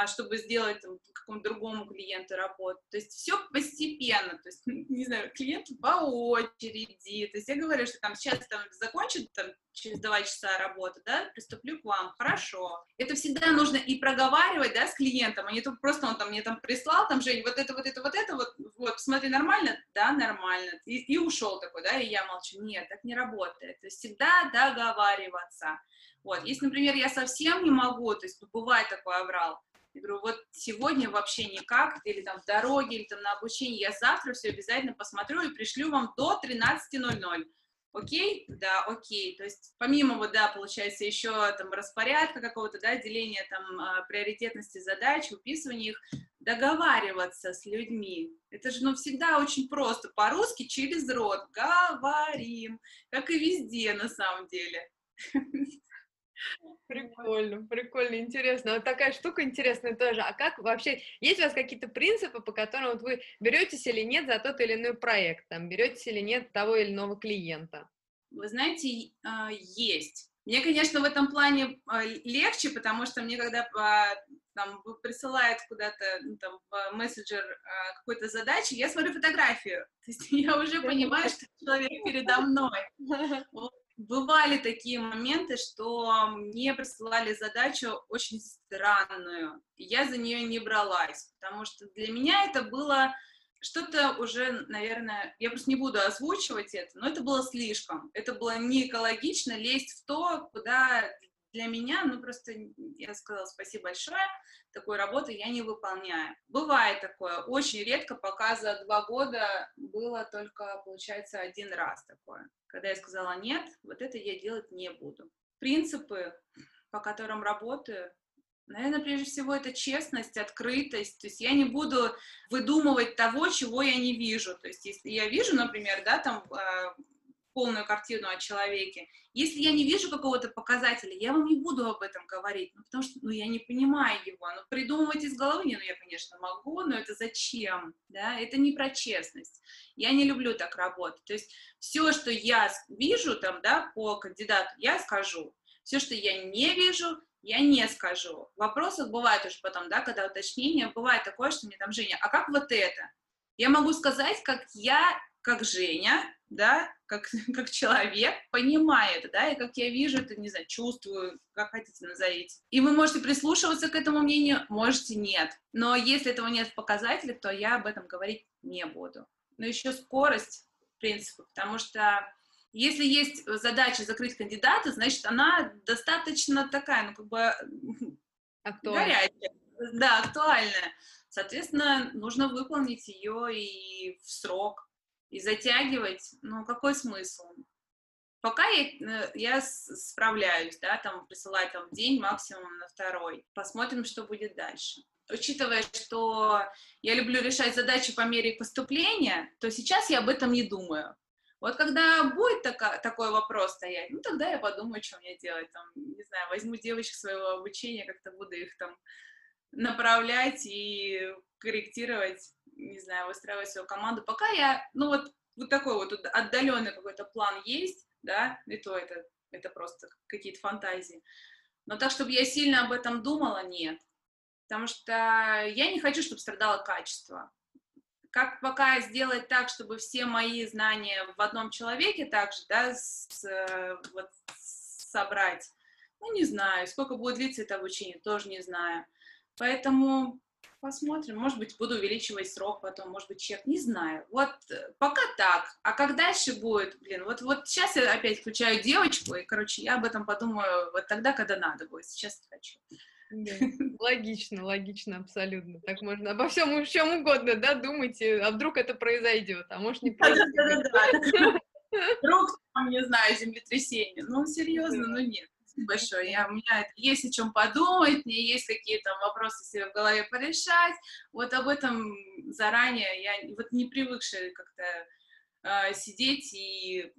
чтобы сделать какому-то другому клиенту работу. То есть все постепенно, то есть, [laughs] не знаю, клиент по очереди. То есть я говорю, что там сейчас там закончит там, через два часа работы, да, приступлю к вам, хорошо. Это всегда нужно и проговаривать, да, с клиентом, а не только просто он там мне там прислал, там, Жень, вот это, вот это, вот это, вот, вот, смотри, нормально? Да, нормально. И, и ушел такой, да, и я молчу. Нет, так не работает. То есть всегда договариваться. Вот, если, например, я совсем не могу, то есть ну, бывает такой аврал, я говорю, вот сегодня вообще никак, или там в дороге, или там на обучении, я завтра все обязательно посмотрю и пришлю вам до 13.00. Окей? Да, окей. То есть помимо вот, да, получается еще там распорядка какого-то, да, деления там а, приоритетности задач, выписывания их, договариваться с людьми. Это же, ну, всегда очень просто. По-русски через рот говорим, как и везде на самом деле. [laughs] Прикольно, прикольно, интересно. Вот такая штука интересная тоже. А как вообще, есть у вас какие-то принципы, по которым вот вы беретесь или нет за тот или иной проект, там, беретесь или нет того или иного клиента? Вы знаете, а, есть. Мне, конечно, в этом плане а, легче, потому что мне, когда а, там присылает куда-то ну, там, в мессенджер какой-то задачи, я смотрю фотографию. [laughs] То есть я уже понимаю, что человек передо мной. [laughs] Вот. Бывали такие моменты, что мне присылали задачу очень странную, я за нее не бралась, потому что для меня это было что-то уже, наверное, я просто не буду озвучивать это, но это было слишком. Это было не экологично лезть в то, куда для меня, ну просто, я сказала спасибо большое, такой работы я не выполняю. Бывает такое, очень редко, пока за два года было только, получается, один раз такое. Когда я сказала нет, вот это я делать не буду. Принципы, по которым работаю, Наверное, прежде всего это честность, открытость. То есть я не буду выдумывать того, чего я не вижу. То есть если я вижу, например, да, там э, полную картину о человеке, если я не вижу какого-то показателя, я вам не буду об этом говорить, ну, потому что ну, я не понимаю его. Ну, придумывать из головы, не, ну, я, конечно, могу, но это зачем? Да? Это не про честность. Я не люблю так работать. То есть все, что я вижу там, да, по кандидату, я скажу. Все, что я не вижу, я не скажу. Вопросы бывают уже потом, да, когда уточнение, бывает такое, что мне там, Женя, а как вот это? Я могу сказать, как я, как Женя, да, как, [laughs] как человек, понимаю это, да, и как я вижу это, не знаю, чувствую, как хотите назовите. И вы можете прислушиваться к этому мнению, можете нет. Но если этого нет в показателях, то я об этом говорить не буду. Но еще скорость, в принципе, потому что если есть задача закрыть кандидата, значит, она достаточно такая, ну, как бы [laughs] актуальная. горячая. Да, актуальная. Соответственно, нужно выполнить ее и в срок. И затягивать, ну, какой смысл? Пока я, э, я справляюсь, да, там, присылать там день, максимум на второй. Посмотрим, что будет дальше. Учитывая, что я люблю решать задачи по мере поступления, то сейчас я об этом не думаю. Вот когда будет така, такой вопрос стоять, ну тогда я подумаю, что мне делать. Там, не знаю, возьму девочек своего обучения, как-то буду их там направлять и корректировать, не знаю, выстраивать свою команду. Пока я, ну вот, вот такой вот отдаленный какой-то план есть, да, и то это, это просто какие-то фантазии. Но так, чтобы я сильно об этом думала, нет. Потому что я не хочу, чтобы страдало качество как пока сделать так, чтобы все мои знания в одном человеке также, да, с, вот, собрать? Ну, не знаю. Сколько будет длиться это обучение, тоже не знаю. Поэтому посмотрим. Может быть, буду увеличивать срок потом, может быть, чек, не знаю. Вот э, пока так. А как дальше будет, блин, вот, вот сейчас я опять включаю девочку, и, короче, я об этом подумаю вот тогда, когда надо будет. Сейчас не хочу. Да. Логично, логично, абсолютно. Так можно обо всем чем угодно, да, думайте, а вдруг это произойдет, а может не произойдет. Да-да-да. Вдруг, не знаю, землетрясение. Ну, серьезно, ну нет большое. Я, у меня есть о чем подумать, мне есть какие-то вопросы себе в голове порешать. Вот об этом заранее я вот не привыкшая как-то э, сидеть и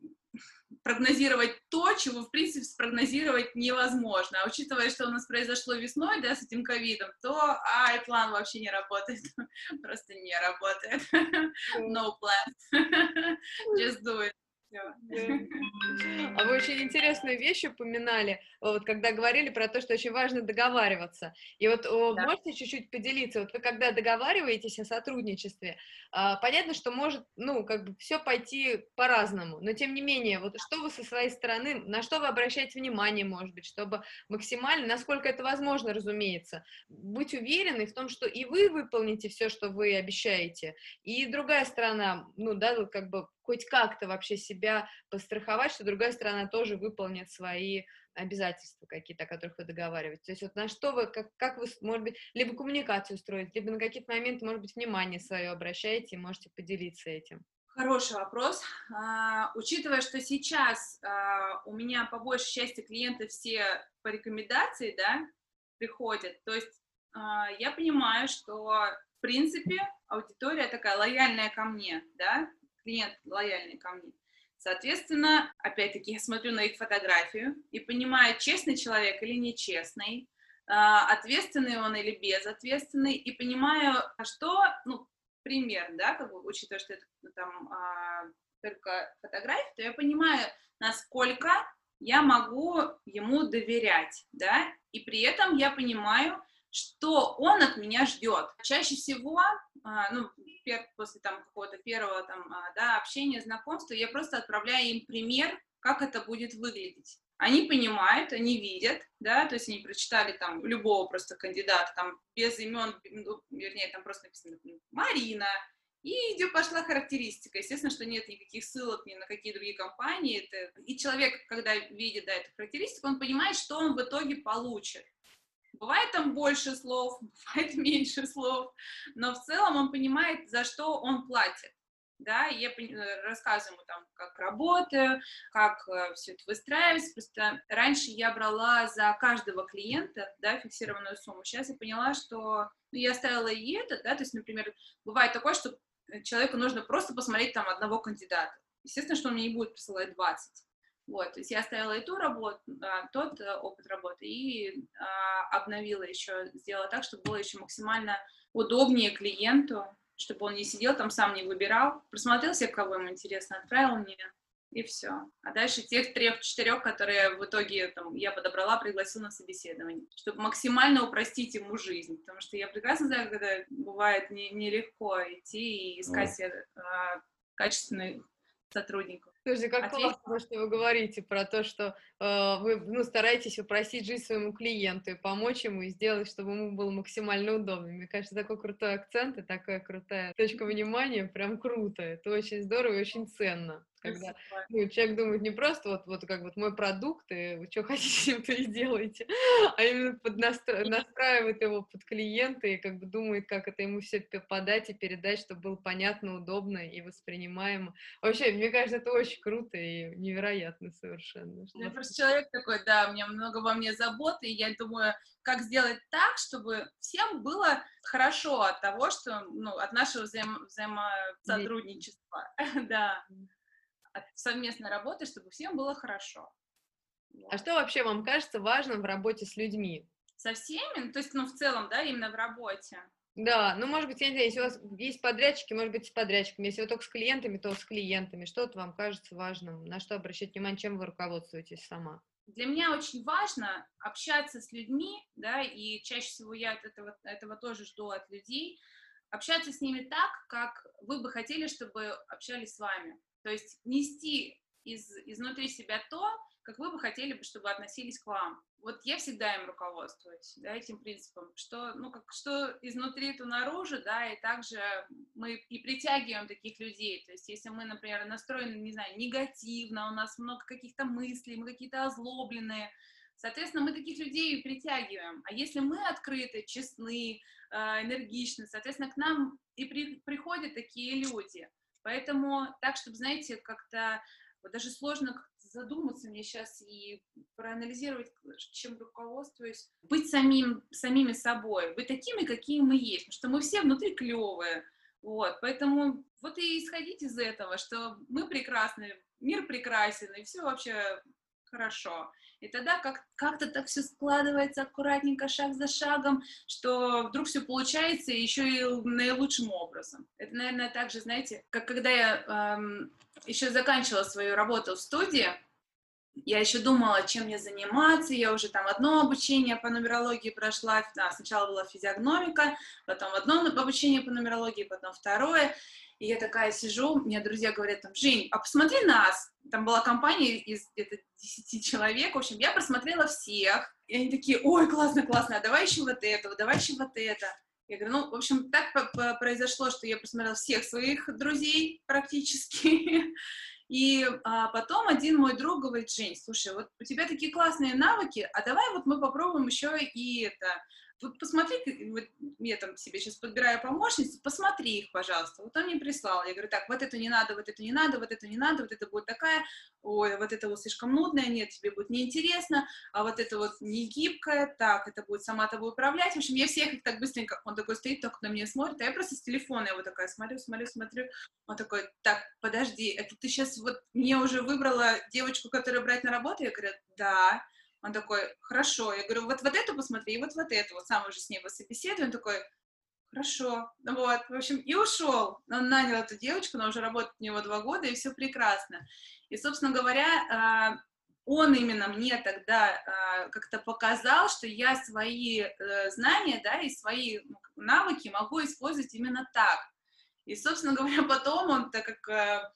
прогнозировать то, чего, в принципе, спрогнозировать невозможно. А учитывая, что у нас произошло весной, да, с этим ковидом, то ай, план вообще не работает. [laughs] Просто не работает. [laughs] No plan. [laughs] Just do it. А вы очень интересную вещь упоминали, вот когда говорили про то, что очень важно договариваться. И вот да. можете чуть-чуть поделиться, вот вы когда договариваетесь о сотрудничестве, а, понятно, что может, ну, как бы все пойти по-разному, но тем не менее, вот что вы со своей стороны, на что вы обращаете внимание, может быть, чтобы максимально, насколько это возможно, разумеется, быть уверены в том, что и вы выполните все, что вы обещаете, и другая сторона, ну, да, как бы хоть как-то вообще себя постраховать, что другая сторона тоже выполнит свои обязательства какие-то, о которых вы договариваетесь. То есть вот на что вы, как, как вы, может быть, либо коммуникацию строите, либо на какие-то моменты, может быть, внимание свое обращаете и можете поделиться этим. Хороший вопрос. А, учитывая, что сейчас а, у меня по большей части клиенты все по рекомендации, да, приходят, то есть а, я понимаю, что в принципе аудитория такая лояльная ко мне, да, клиент лояльный ко мне. Соответственно, опять-таки, я смотрю на их фотографию и понимаю, честный человек или нечестный, а, ответственный он или безответственный, и понимаю, что, ну, пример, да, как бы, учитывая, что это ну, там а, только фотография, то я понимаю, насколько я могу ему доверять, да, и при этом я понимаю, что он от меня ждет. Чаще всего, а, ну, после там какого-то первого там, а, да, общения, знакомства, я просто отправляю им пример, как это будет выглядеть. Они понимают, они видят, да, то есть они прочитали там любого просто кандидата, там без имен, ну, вернее, там просто написано Марина, и идет пошла характеристика. Естественно, что нет никаких ссылок ни на какие другие компании. Это... И человек, когда видит да, эту характеристику, он понимает, что он в итоге получит. Бывает там больше слов, [laughs] бывает меньше слов, но в целом он понимает, за что он платит. Да, я э, рассказываю ему там, как работаю, как э, все это выстраивается. Просто раньше я брала за каждого клиента, да, фиксированную сумму. Сейчас я поняла, что ну, я оставила и это, да, то есть, например, бывает такое, что человеку нужно просто посмотреть там одного кандидата. Естественно, что он мне не будет присылать 20. Вот, то есть я оставила и ту работу, а, тот а, опыт работы и а, обновила еще, сделала так, чтобы было еще максимально удобнее клиенту, чтобы он не сидел там, сам не выбирал, просмотрел себе, кого ему интересно, отправил мне, и все. А дальше тех трех-четырех, которые в итоге там, я подобрала, пригласил на собеседование, чтобы максимально упростить ему жизнь, потому что я прекрасно знаю, когда бывает не, нелегко идти и искать себе а, качественных сотрудников. Слушайте, как классно, что вы говорите про то, что вы ну, стараетесь упростить жизнь своему клиенту и помочь ему и сделать, чтобы ему было максимально удобно. Мне кажется, такой крутой акцент и такая крутая точка внимания, прям круто. Это очень здорово и очень ценно когда ну, человек думает не просто вот, вот как вот мой продукт, и вы что хотите, [laughs] то и делаете, а именно под настра... настраивает его под клиента и как бы думает, как это ему все подать и передать, чтобы было понятно, удобно и воспринимаемо. Вообще, мне кажется, это очень круто и невероятно совершенно. Я просто человек такой, да, у меня много во мне заботы, и я думаю, как сделать так, чтобы всем было хорошо от того, что, ну, от нашего взаим... взаимосотрудничества, [laughs] да от совместной работы, чтобы всем было хорошо. А что вообще вам кажется важным в работе с людьми? Со всеми? Ну, то есть, ну, в целом, да, именно в работе. Да, ну, может быть, я не знаю, если у вас есть подрядчики, может быть, с подрядчиками. Если вы только с клиентами, то с клиентами. Что-то вам кажется важным? На что обращать внимание, чем вы руководствуетесь сама? Для меня очень важно общаться с людьми, да, и чаще всего я от этого, этого тоже жду от людей, общаться с ними так, как вы бы хотели, чтобы общались с вами. То есть нести из, изнутри себя то, как вы бы хотели, чтобы относились к вам. Вот я всегда им руководствуюсь, да, этим принципом, что, ну, как, что изнутри, то наружу, да, и также мы и притягиваем таких людей, то есть если мы, например, настроены, не знаю, негативно, у нас много каких-то мыслей, мы какие-то озлобленные, соответственно, мы таких людей притягиваем, а если мы открыты, честны, э, энергичны, соответственно, к нам и при, приходят такие люди – Поэтому так, чтобы, знаете, как-то вот даже сложно задуматься мне сейчас и проанализировать, чем руководствуюсь. Быть самим, самими собой, быть такими, какие мы есть, потому что мы все внутри клевые. Вот, поэтому вот и исходить из этого, что мы прекрасны, мир прекрасен, и все вообще хорошо. И тогда как- как-то так все складывается аккуратненько, шаг за шагом, что вдруг все получается еще и наилучшим образом. Это, наверное, так же, знаете, как когда я эм, еще заканчивала свою работу в студии, я еще думала, чем мне заниматься, я уже там одно обучение по нумерологии прошла, да, сначала была физиогномика, потом одно обучение по нумерологии, потом второе, и я такая сижу, мне друзья говорят там, Жень, а посмотри нас. Там была компания из где-то 10 человек, в общем, я просмотрела всех, и они такие, ой, классно, классно, а давай еще вот этого, давай еще вот это. Я говорю, ну, в общем, так произошло, что я посмотрела всех своих друзей практически. [laughs] И а, потом один мой друг говорит, Жень, слушай, вот у тебя такие классные навыки, а давай вот мы попробуем еще и это, вот посмотри, вот я там себе сейчас подбираю помощниц, посмотри их, пожалуйста. Вот он мне прислал, я говорю, так, вот это не надо, вот это не надо, вот это не надо, вот это будет такая, ой, вот это вот слишком нудное, нет, тебе будет неинтересно, а вот это вот не гибкое, так, это будет сама тобой управлять. В общем, я всех их так быстренько, он такой стоит, только на меня смотрит, а я просто с телефона его такая смотрю, смотрю, смотрю. Он такой, так, подожди, это ты сейчас вот мне уже выбрала девочку, которую брать на работу? Я говорю, да. Он такой, хорошо. Я говорю, вот, вот эту посмотри, и вот вот эту. Вот сам уже с ней пособеседую. Он такой, хорошо. Вот, в общем, и ушел. Он нанял эту девочку, она уже работает у него два года, и все прекрасно. И, собственно говоря, а, он именно мне тогда э, как-то показал, что я свои э, знания, да, и свои ну, навыки могу использовать именно так. И, собственно говоря, [laughs] потом он, так как э,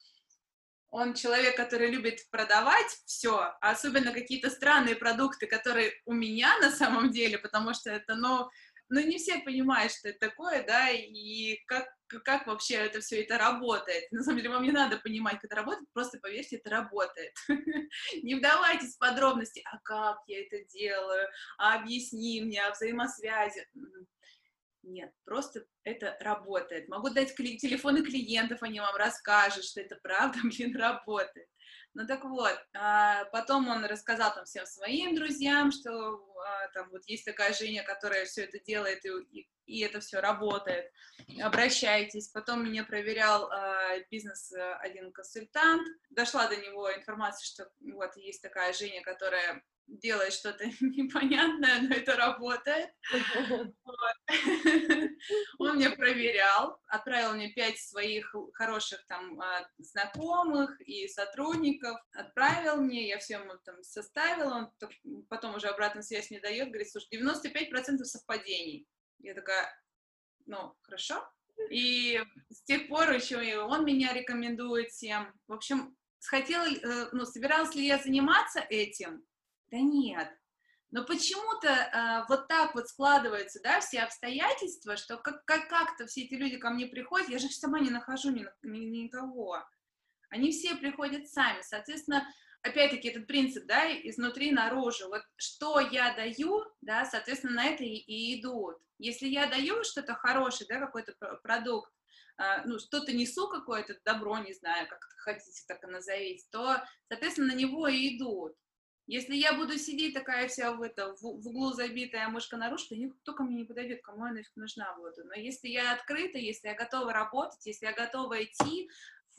он человек, который любит продавать все, особенно какие-то странные продукты, которые у меня на самом деле, потому что это, ну, ну не все понимают, что это такое, да, и как, как вообще это все это работает. На самом деле вам не надо понимать, как это работает, просто поверьте, это работает. [laughs] Не вдавайтесь в подробности, а как я это делаю, а объясни мне, о взаимосвязи. Нет, просто это работает. Могу дать телефоны клиентов, они вам расскажут, что это правда, [laughs] блин, работает. Ну так вот, а, потом он рассказал там всем своим друзьям, что а, там вот есть такая Женя, которая все это делает, и, и это все работает. Обращайтесь. Потом меня проверял а, бизнес э, один консультант. Дошла до него информация, что вот есть такая Женя, которая делает что-то [laughs] непонятное, но это работает. [laughs] Он меня проверял, отправил мне пять своих хороших там а, знакомых и сотрудников, отправил мне, я все там составила, он потом уже обратную связь мне дает, говорит, слушай, 95% совпадений. Я такая, ну, хорошо. И с тех пор еще и он меня рекомендует всем. В общем, хотела, э, ну, собиралась ли я заниматься этим? Да нет. Но почему-то э, вот так вот складываются, да, все обстоятельства, что как, как, как-то все эти люди ко мне приходят, я же сама не нахожу ни, ни, никого. Они все приходят сами. Соответственно, опять-таки этот принцип, да, изнутри наружу. Вот что я даю, да, соответственно, на это и, и идут. Если я даю что-то хорошее, да, какой-то продукт, э, ну, что-то несу какое-то добро, не знаю, как хотите, так и назовите, то, соответственно, на него и идут. Если я буду сидеть такая вся в, это, в, в углу забитая мышка-нарушка, никто ко мне не подойдет, кому я нафиг нужна буду. Но если я открыта, если я готова работать, если я готова идти,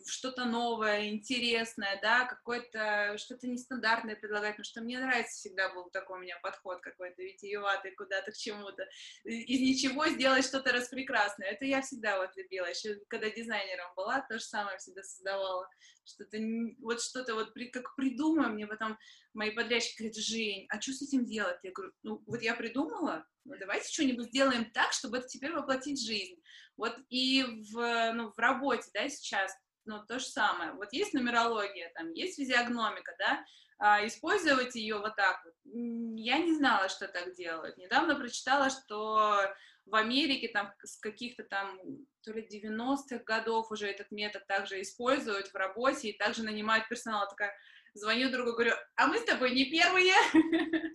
что-то новое, интересное, да, какое-то, что-то нестандартное предлагать, потому что мне нравится всегда был такой у меня подход какой-то витиеватый куда-то к чему-то, из ничего сделать что-то распрекрасное, это я всегда вот любила, еще когда дизайнером была, то же самое всегда создавала, что-то, вот что-то вот при, как придумаю, мне потом мои подрядчики говорят, Жень, а что с этим делать? Я говорю, ну вот я придумала, ну давайте что-нибудь сделаем так, чтобы это теперь воплотить жизнь. Вот и в, ну, в работе, да, сейчас ну, то же самое. Вот есть нумерология, там есть физиогномика, да, а, использовать ее вот так вот. Я не знала, что так делают. Недавно прочитала, что в Америке там с каких-то там то ли 90-х годов уже этот метод также используют в работе и также нанимают персонал. Такая, звоню другу, говорю, а мы с тобой не первые. [laughs]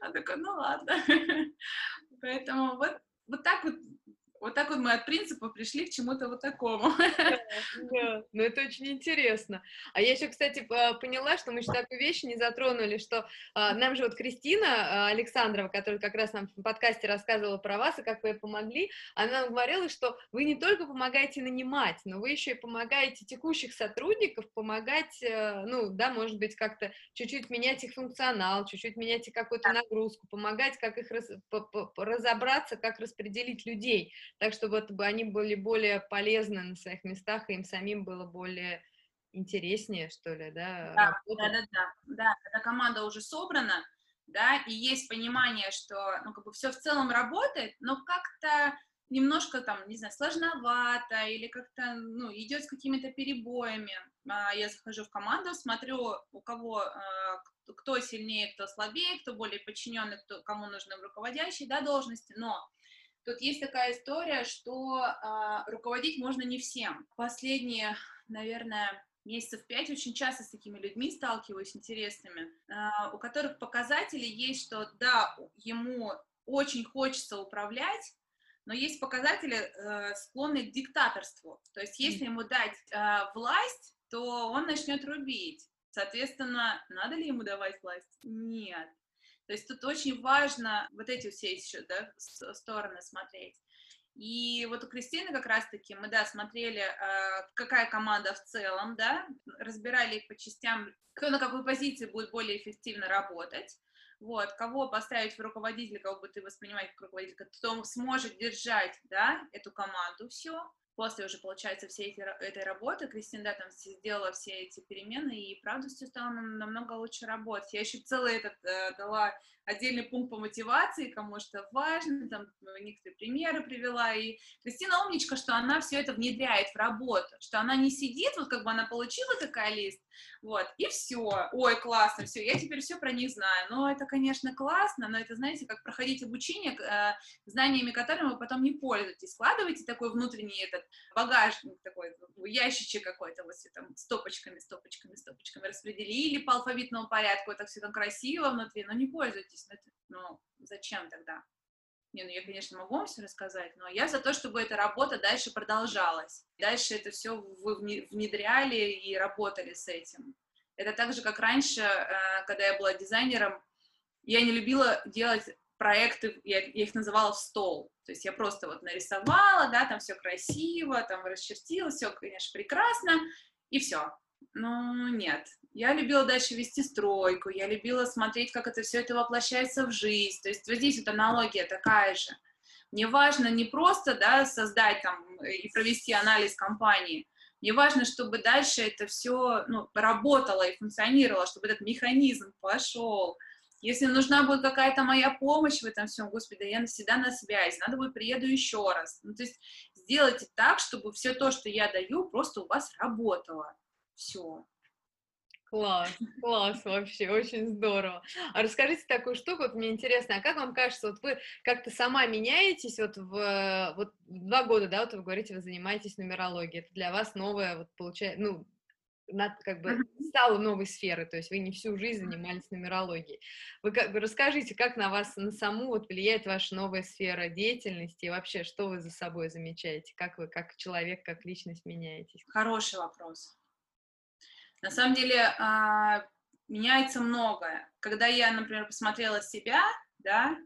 Она такая, ну ладно. [laughs] Поэтому вот, вот так вот вот так вот мы от принципа пришли к чему-то вот такому. Да, да, ну это очень интересно. А я еще, кстати, поняла, что мы еще такую вещь не затронули, что а, нам же вот Кристина а, Александрова, которая как раз нам в подкасте рассказывала про вас и как вы ей помогли, она нам говорила, что вы не только помогаете нанимать, но вы еще и помогаете текущих сотрудников помогать, э, ну, да, может быть, как-то чуть-чуть менять их функционал, чуть-чуть менять их какую-то нагрузку, помогать, как их раз, разобраться, как распределить людей так, чтобы это, они были более полезны на своих местах, и им самим было более интереснее, что ли, да? Да, да, да, да, да, когда команда уже собрана, да, и есть понимание, что, ну, как бы все в целом работает, но как-то немножко там, не знаю, сложновато или как-то, ну, идет с какими-то перебоями. А, я захожу в команду, смотрю, у кого, а, кто сильнее, кто слабее, кто более подчиненный, кто, кому нужны руководящие, да, должности, но Тут есть такая история, что э, руководить можно не всем. Последние, наверное, месяцев пять очень часто с такими людьми сталкиваюсь интересными, э, у которых показатели есть, что да, ему очень хочется управлять, но есть показатели, э, склонные к диктаторству. То есть если ему дать э, власть, то он начнет рубить. Соответственно, надо ли ему давать власть? Нет. То есть тут очень важно вот эти все еще да, стороны смотреть. И вот у Кристины как раз-таки мы, да, смотрели, э, какая команда в целом, да, разбирали их по частям, кто на какой позиции будет более эффективно работать, вот, кого поставить в руководителя, кого бы ты воспринимать как руководителя, кто сможет держать, да, эту команду все, после уже, получается, всей эти, этой работы Кристина, да, там сделала все эти перемены, и правда все стало намного лучше работать. Я еще целый этот э, дала отдельный пункт по мотивации, кому что важно, там некоторые примеры привела, и Кристина умничка, что она все это внедряет в работу, что она не сидит, вот как бы она получила такая лист, вот, и все, ой, классно, все, я теперь все про них знаю, но это, конечно, классно, но это, знаете, как проходить обучение, э, знаниями которыми вы потом не пользуетесь, складываете такой внутренний этот багажник, такой ящичек какой-то, вот все там стопочками, стопочками, стопочками распределили по алфавитному порядку, это все там красиво внутри, но не пользуйтесь пользуетесь, ну, зачем тогда? Не, ну я, конечно, могу вам все рассказать, но я за то, чтобы эта работа дальше продолжалась. Дальше это все вы внедряли и работали с этим. Это так же, как раньше, э, когда я была дизайнером, я не любила делать проекты, я, я их называла в стол. То есть я просто вот нарисовала, да, там все красиво, там расчертила, все, конечно, прекрасно, и все. Ну, нет. Я любила дальше вести стройку, я любила смотреть, как это все это воплощается в жизнь. То есть вот здесь вот аналогия такая же. Мне важно не просто, да, создать там и провести анализ компании, мне важно, чтобы дальше это все ну, работало и функционировало, чтобы этот механизм пошел. Если нужна будет какая-то моя помощь в этом всем, господи, я всегда на связи, надо будет приеду еще раз. Ну, то есть сделайте так, чтобы все то, что я даю, просто у вас работало. Все. Класс, класс вообще, очень здорово. А расскажите такую штуку, вот мне интересно, а как вам кажется, вот вы как-то сама меняетесь, вот в вот два года, да, вот вы говорите, вы занимаетесь нумерологией, это для вас новая, вот получается, ну, над, как бы стала новой сферой, то есть вы не всю жизнь занимались нумерологией. Вы как бы расскажите, как на вас, на саму вот влияет ваша новая сфера деятельности и вообще, что вы за собой замечаете, как вы как человек, как личность меняетесь? Хороший вопрос. На самом деле а, меняется многое. Когда я, например, посмотрела себя, да,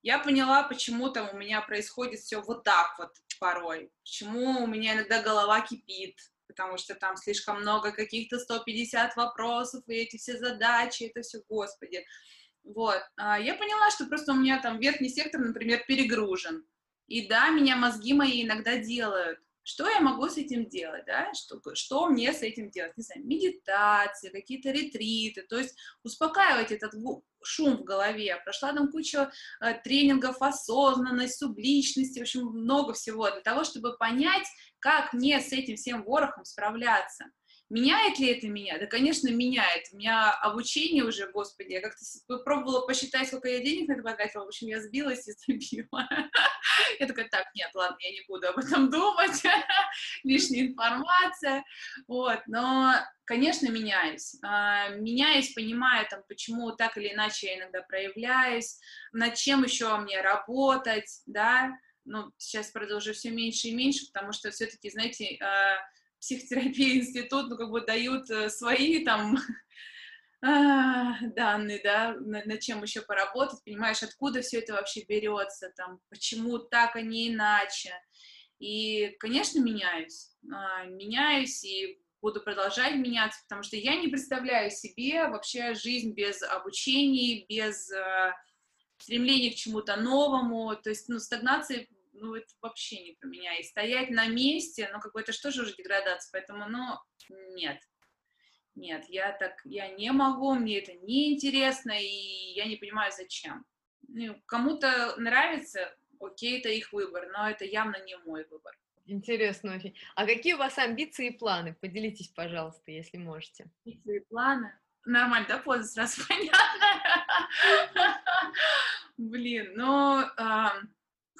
я поняла, почему там у меня происходит все вот так вот порой, почему у меня иногда голова кипит, потому что там слишком много каких-то 150 вопросов, и эти все задачи, это все, господи. Вот, а, я поняла, что просто у меня там верхний сектор, например, перегружен. И да, меня мозги мои иногда делают, что я могу с этим делать, да, что, что мне с этим делать, не знаю, медитации, какие-то ретриты, то есть успокаивать этот шум в голове. Прошла там кучу э, тренингов осознанность, субличности, в общем, много всего для того, чтобы понять, как мне с этим всем ворохом справляться. Меняет ли это меня? Да, конечно, меняет. У меня обучение уже, господи, я как-то пробовала посчитать, сколько я денег на это потратила, в общем, я сбилась и забила. [laughs] Я такая, так, нет, ладно, я не буду об этом думать, [laughs] лишняя информация, вот, но, конечно, меняюсь, а, меняюсь, понимаю, там, почему так или иначе я иногда проявляюсь, над чем еще мне работать, да, ну, сейчас, уже все меньше и меньше, потому что все-таки, знаете, а, психотерапия институт, ну, как бы дают э, свои там [laughs] а, данные, да, над, над чем еще поработать, понимаешь, откуда все это вообще берется, там, почему так, а не иначе. И, конечно, меняюсь, а, меняюсь и буду продолжать меняться, потому что я не представляю себе вообще жизнь без обучения, без э, стремления к чему-то новому, то есть, ну, стагнации ну, это вообще не про меня. И стоять на месте, ну, как бы это же уже деградация, поэтому, ну, нет. Нет, я так, я не могу, мне это неинтересно, и я не понимаю, зачем. Ну, кому-то нравится, окей, это их выбор, но это явно не мой выбор. Интересно очень. А какие у вас амбиции и планы? Поделитесь, пожалуйста, если можете. Амбиции и планы? Нормально, да, поза сразу [laughs] понятно? Блин, ну,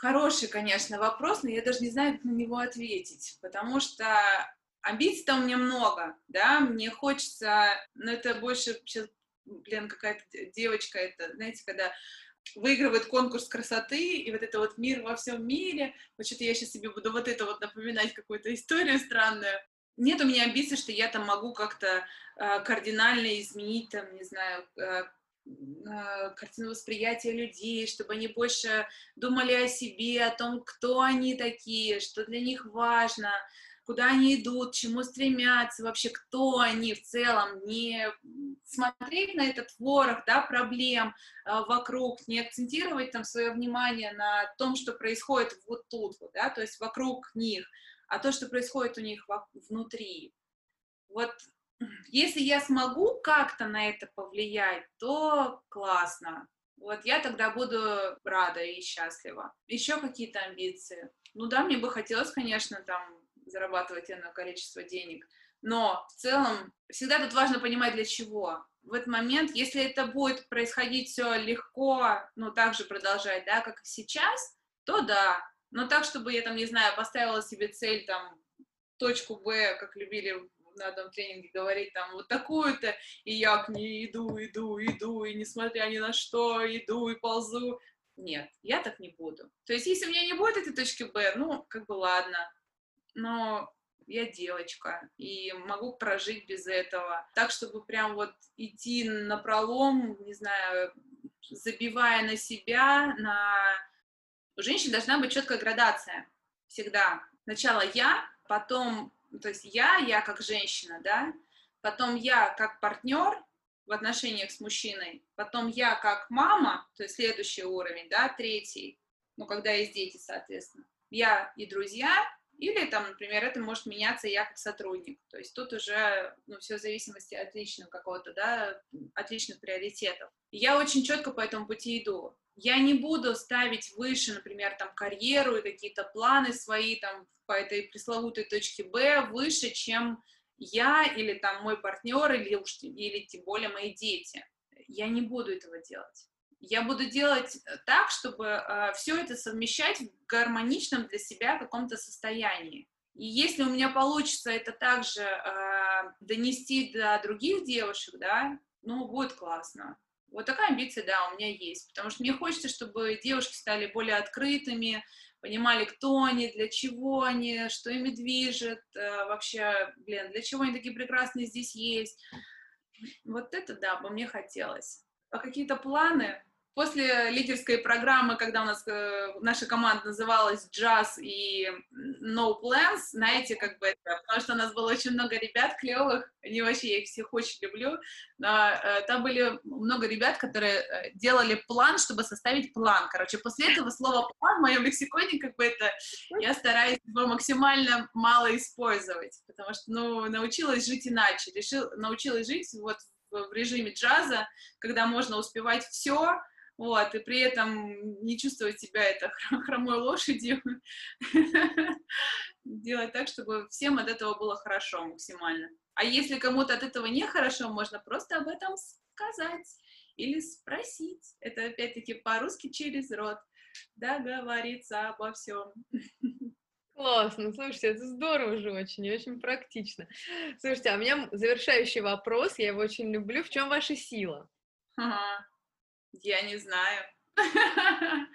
Хороший, конечно, вопрос, но я даже не знаю, как на него ответить, потому что амбиций-то у меня много, да, мне хочется, но это больше сейчас, блин, какая-то девочка, это, знаете, когда выигрывает конкурс красоты, и вот это вот мир во всем мире, вот что-то я сейчас себе буду вот это вот напоминать, какую-то [laughs] историю странную. Нет у меня амбиций, что я там могу как-то э, кардинально изменить, там, не знаю, э, картину восприятия людей, чтобы они больше думали о себе, о том, кто они такие, что для них важно, куда они идут, чему стремятся, вообще кто они в целом, не смотреть на этот ворох да, проблем э, вокруг, не акцентировать там свое внимание на том, что происходит вот тут, вот, да, то есть вокруг них, а то, что происходит у них внутри. Вот если я смогу как-то на это повлиять, то классно. Вот я тогда буду рада и счастлива. Еще какие-то амбиции. Ну да, мне бы хотелось, конечно, там зарабатывать иное количество денег, но в целом всегда тут важно понимать для чего. В этот момент, если это будет происходить все легко, ну так же продолжать, да, как сейчас, то да. Но так, чтобы я там, не знаю, поставила себе цель там точку Б, как любили на одном тренинге говорить там вот такую-то, и я к ней иду, иду, иду, и несмотря ни на что, иду и ползу. Нет, я так не буду. То есть, если у меня не будет этой точки Б, ну, как бы ладно. Но я девочка, и могу прожить без этого. Так, чтобы прям вот идти на пролом, не знаю, забивая на себя, на... У женщин должна быть четкая градация всегда. Сначала я, потом, то есть я, я как женщина, да, потом я как партнер в отношениях с мужчиной, потом я как мама, то есть следующий уровень, да, третий, ну, когда есть дети, соответственно, я и друзья, или там, например, это может меняться я как сотрудник. То есть тут уже ну, все в зависимости от личного какого-то, да, от личных приоритетов. Я очень четко по этому пути иду. Я не буду ставить выше, например, там карьеру и какие-то планы свои там по этой пресловутой точке Б выше, чем я или там мой партнер или уж или тем более мои дети. Я не буду этого делать я буду делать э, так, чтобы э, все это совмещать в гармоничном для себя каком-то состоянии. И если у меня получится это также э, донести до других девушек, да, ну, будет классно. Вот такая амбиция, да, у меня есть. Потому что мне хочется, чтобы девушки стали более открытыми, понимали, кто они, для чего они, что ими движет, э, вообще, блин, для чего они такие прекрасные здесь есть. Вот это, да, бы мне хотелось. А какие-то планы, После лидерской программы, когда у нас э, наша команда называлась Jazz и No Plans, знаете, как бы это, потому что у нас было очень много ребят клевых, они вообще, я их всех очень люблю, но, э, там были много ребят, которые э, делали план, чтобы составить план, короче, после этого слова план в моем лексиконе, как бы это, я стараюсь его максимально мало использовать, потому что, ну, научилась жить иначе, решил, научилась жить вот в режиме джаза, когда можно успевать все, вот, и при этом не чувствовать себя это хромой лошадью, [laughs] делать так, чтобы всем от этого было хорошо максимально. А если кому-то от этого нехорошо, можно просто об этом сказать или спросить. Это опять-таки по-русски через рот. Договориться обо всем. [laughs] Классно, слушайте, это здорово же очень и очень практично. Слушайте, а у меня завершающий вопрос, я его очень люблю. В чем ваша сила? Ага. Я не знаю. [laughs]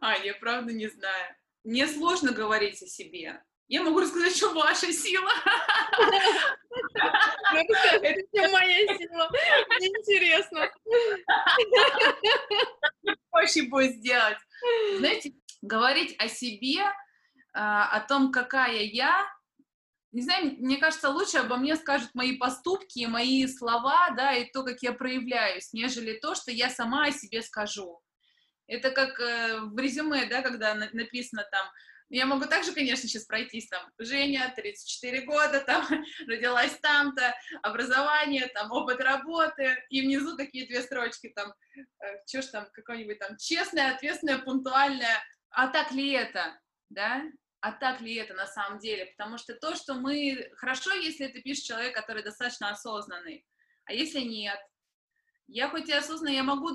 А, я правда не знаю. Мне сложно говорить о себе. Я могу рассказать, что ваша сила. [laughs] Это моя сила. Мне интересно. [laughs] Проще будет сделать. Знаете, говорить о себе, а, о том, какая я, не знаю, мне кажется, лучше обо мне скажут мои поступки, мои слова, да, и то, как я проявляюсь, нежели то, что я сама о себе скажу. Это как э, в резюме, да, когда на написано там, я могу также, конечно, сейчас пройтись там, Женя, 34 года, там, [laughs] родилась там-то, образование, там, опыт работы, и внизу такие две строчки, там, э, что ж там, какое-нибудь там, честное, ответственное, пунктуальное, а так ли это, да? А так ли это на самом деле? Потому что то, что мы... Хорошо, если это пишет человек, который достаточно осознанный, а если нет? Я хоть и осознанно, я могу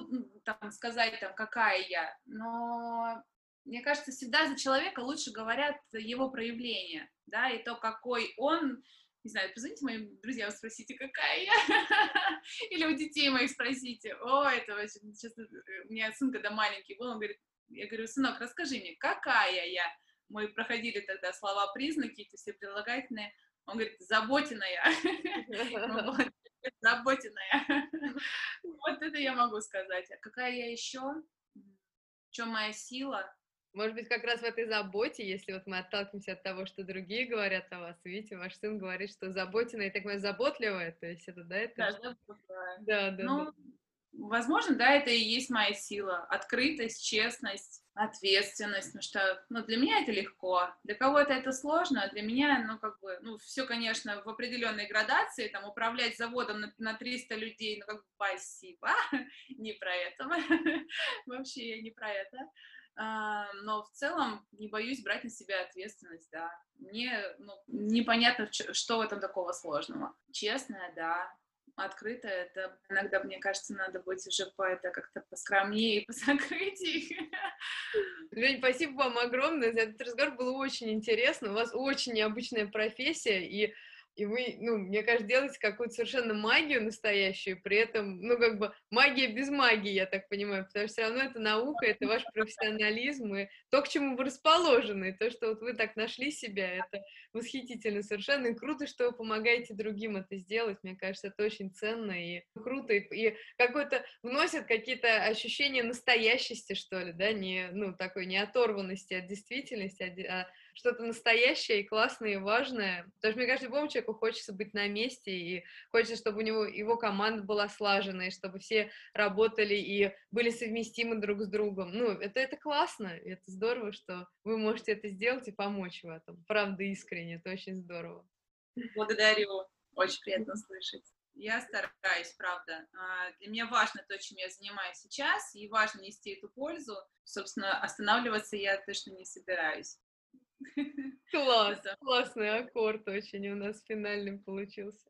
там, сказать, там, какая я, но мне кажется, всегда за человека лучше говорят его проявления, да, и то, какой он, не знаю, позвоните моим друзьям, спросите, какая я, [laughs] или у детей моих спросите, о, это вообще, сейчас, у меня сын когда маленький был, он говорит, я говорю, сынок, расскажи мне, какая я, мы проходили тогда слова-признаки, эти все прилагательные, он говорит, заботиная, [laughs] заботиная. [laughs] Вот это я могу сказать. А какая я еще? В чем моя сила? Может быть, как раз в этой заботе, если вот мы отталкиваемся от того, что другие говорят о вас, видите, ваш сын говорит, что заботина и такое заботливое, то есть это, да, это... Да, заботливая. Да, да, ну, да. Возможно, да, это и есть моя сила. Открытость, честность, ответственность, ну что, ну, для меня это легко, для кого-то это сложно, а для меня, ну, как бы, ну, все, конечно, в определенной градации, там, управлять заводом на, на 300 людей, ну, как бы, спасибо, [laughs] не про это, [laughs] вообще не про это, а, но в целом не боюсь брать на себя ответственность, да, мне, ну, непонятно, что в этом такого сложного, честная, да, открыто, это иногда, мне кажется, надо быть уже по это как-то поскромнее и [laughs] посокрытее. Жень, спасибо вам огромное за этот разговор, было очень интересно, у вас очень необычная профессия, и и вы, ну, мне кажется, делаете какую-то совершенно магию настоящую, при этом, ну, как бы магия без магии, я так понимаю, потому что все равно это наука, это ваш профессионализм, и то, к чему вы расположены, и то, что вот вы так нашли себя, это восхитительно совершенно, и круто, что вы помогаете другим это сделать, мне кажется, это очень ценно и круто, и, и какое-то вносит какие-то ощущения настоящести, что ли, да, не, ну, такой не оторванности от действительности, а что-то настоящее и классное и важное. Потому что, мне кажется, любому человеку хочется быть на месте, и хочется, чтобы у него его команда была слажена, и чтобы все работали и были совместимы друг с другом. Ну, это, это классно, это здорово, что вы можете это сделать и помочь в этом. Правда, искренне, это очень здорово. Благодарю, очень приятно слышать. Я стараюсь, правда. А, для меня важно то, чем я занимаюсь сейчас, и важно нести эту пользу. Собственно, останавливаться я точно не собираюсь. [laughs] Класс, классный аккорд очень у нас финальным получился.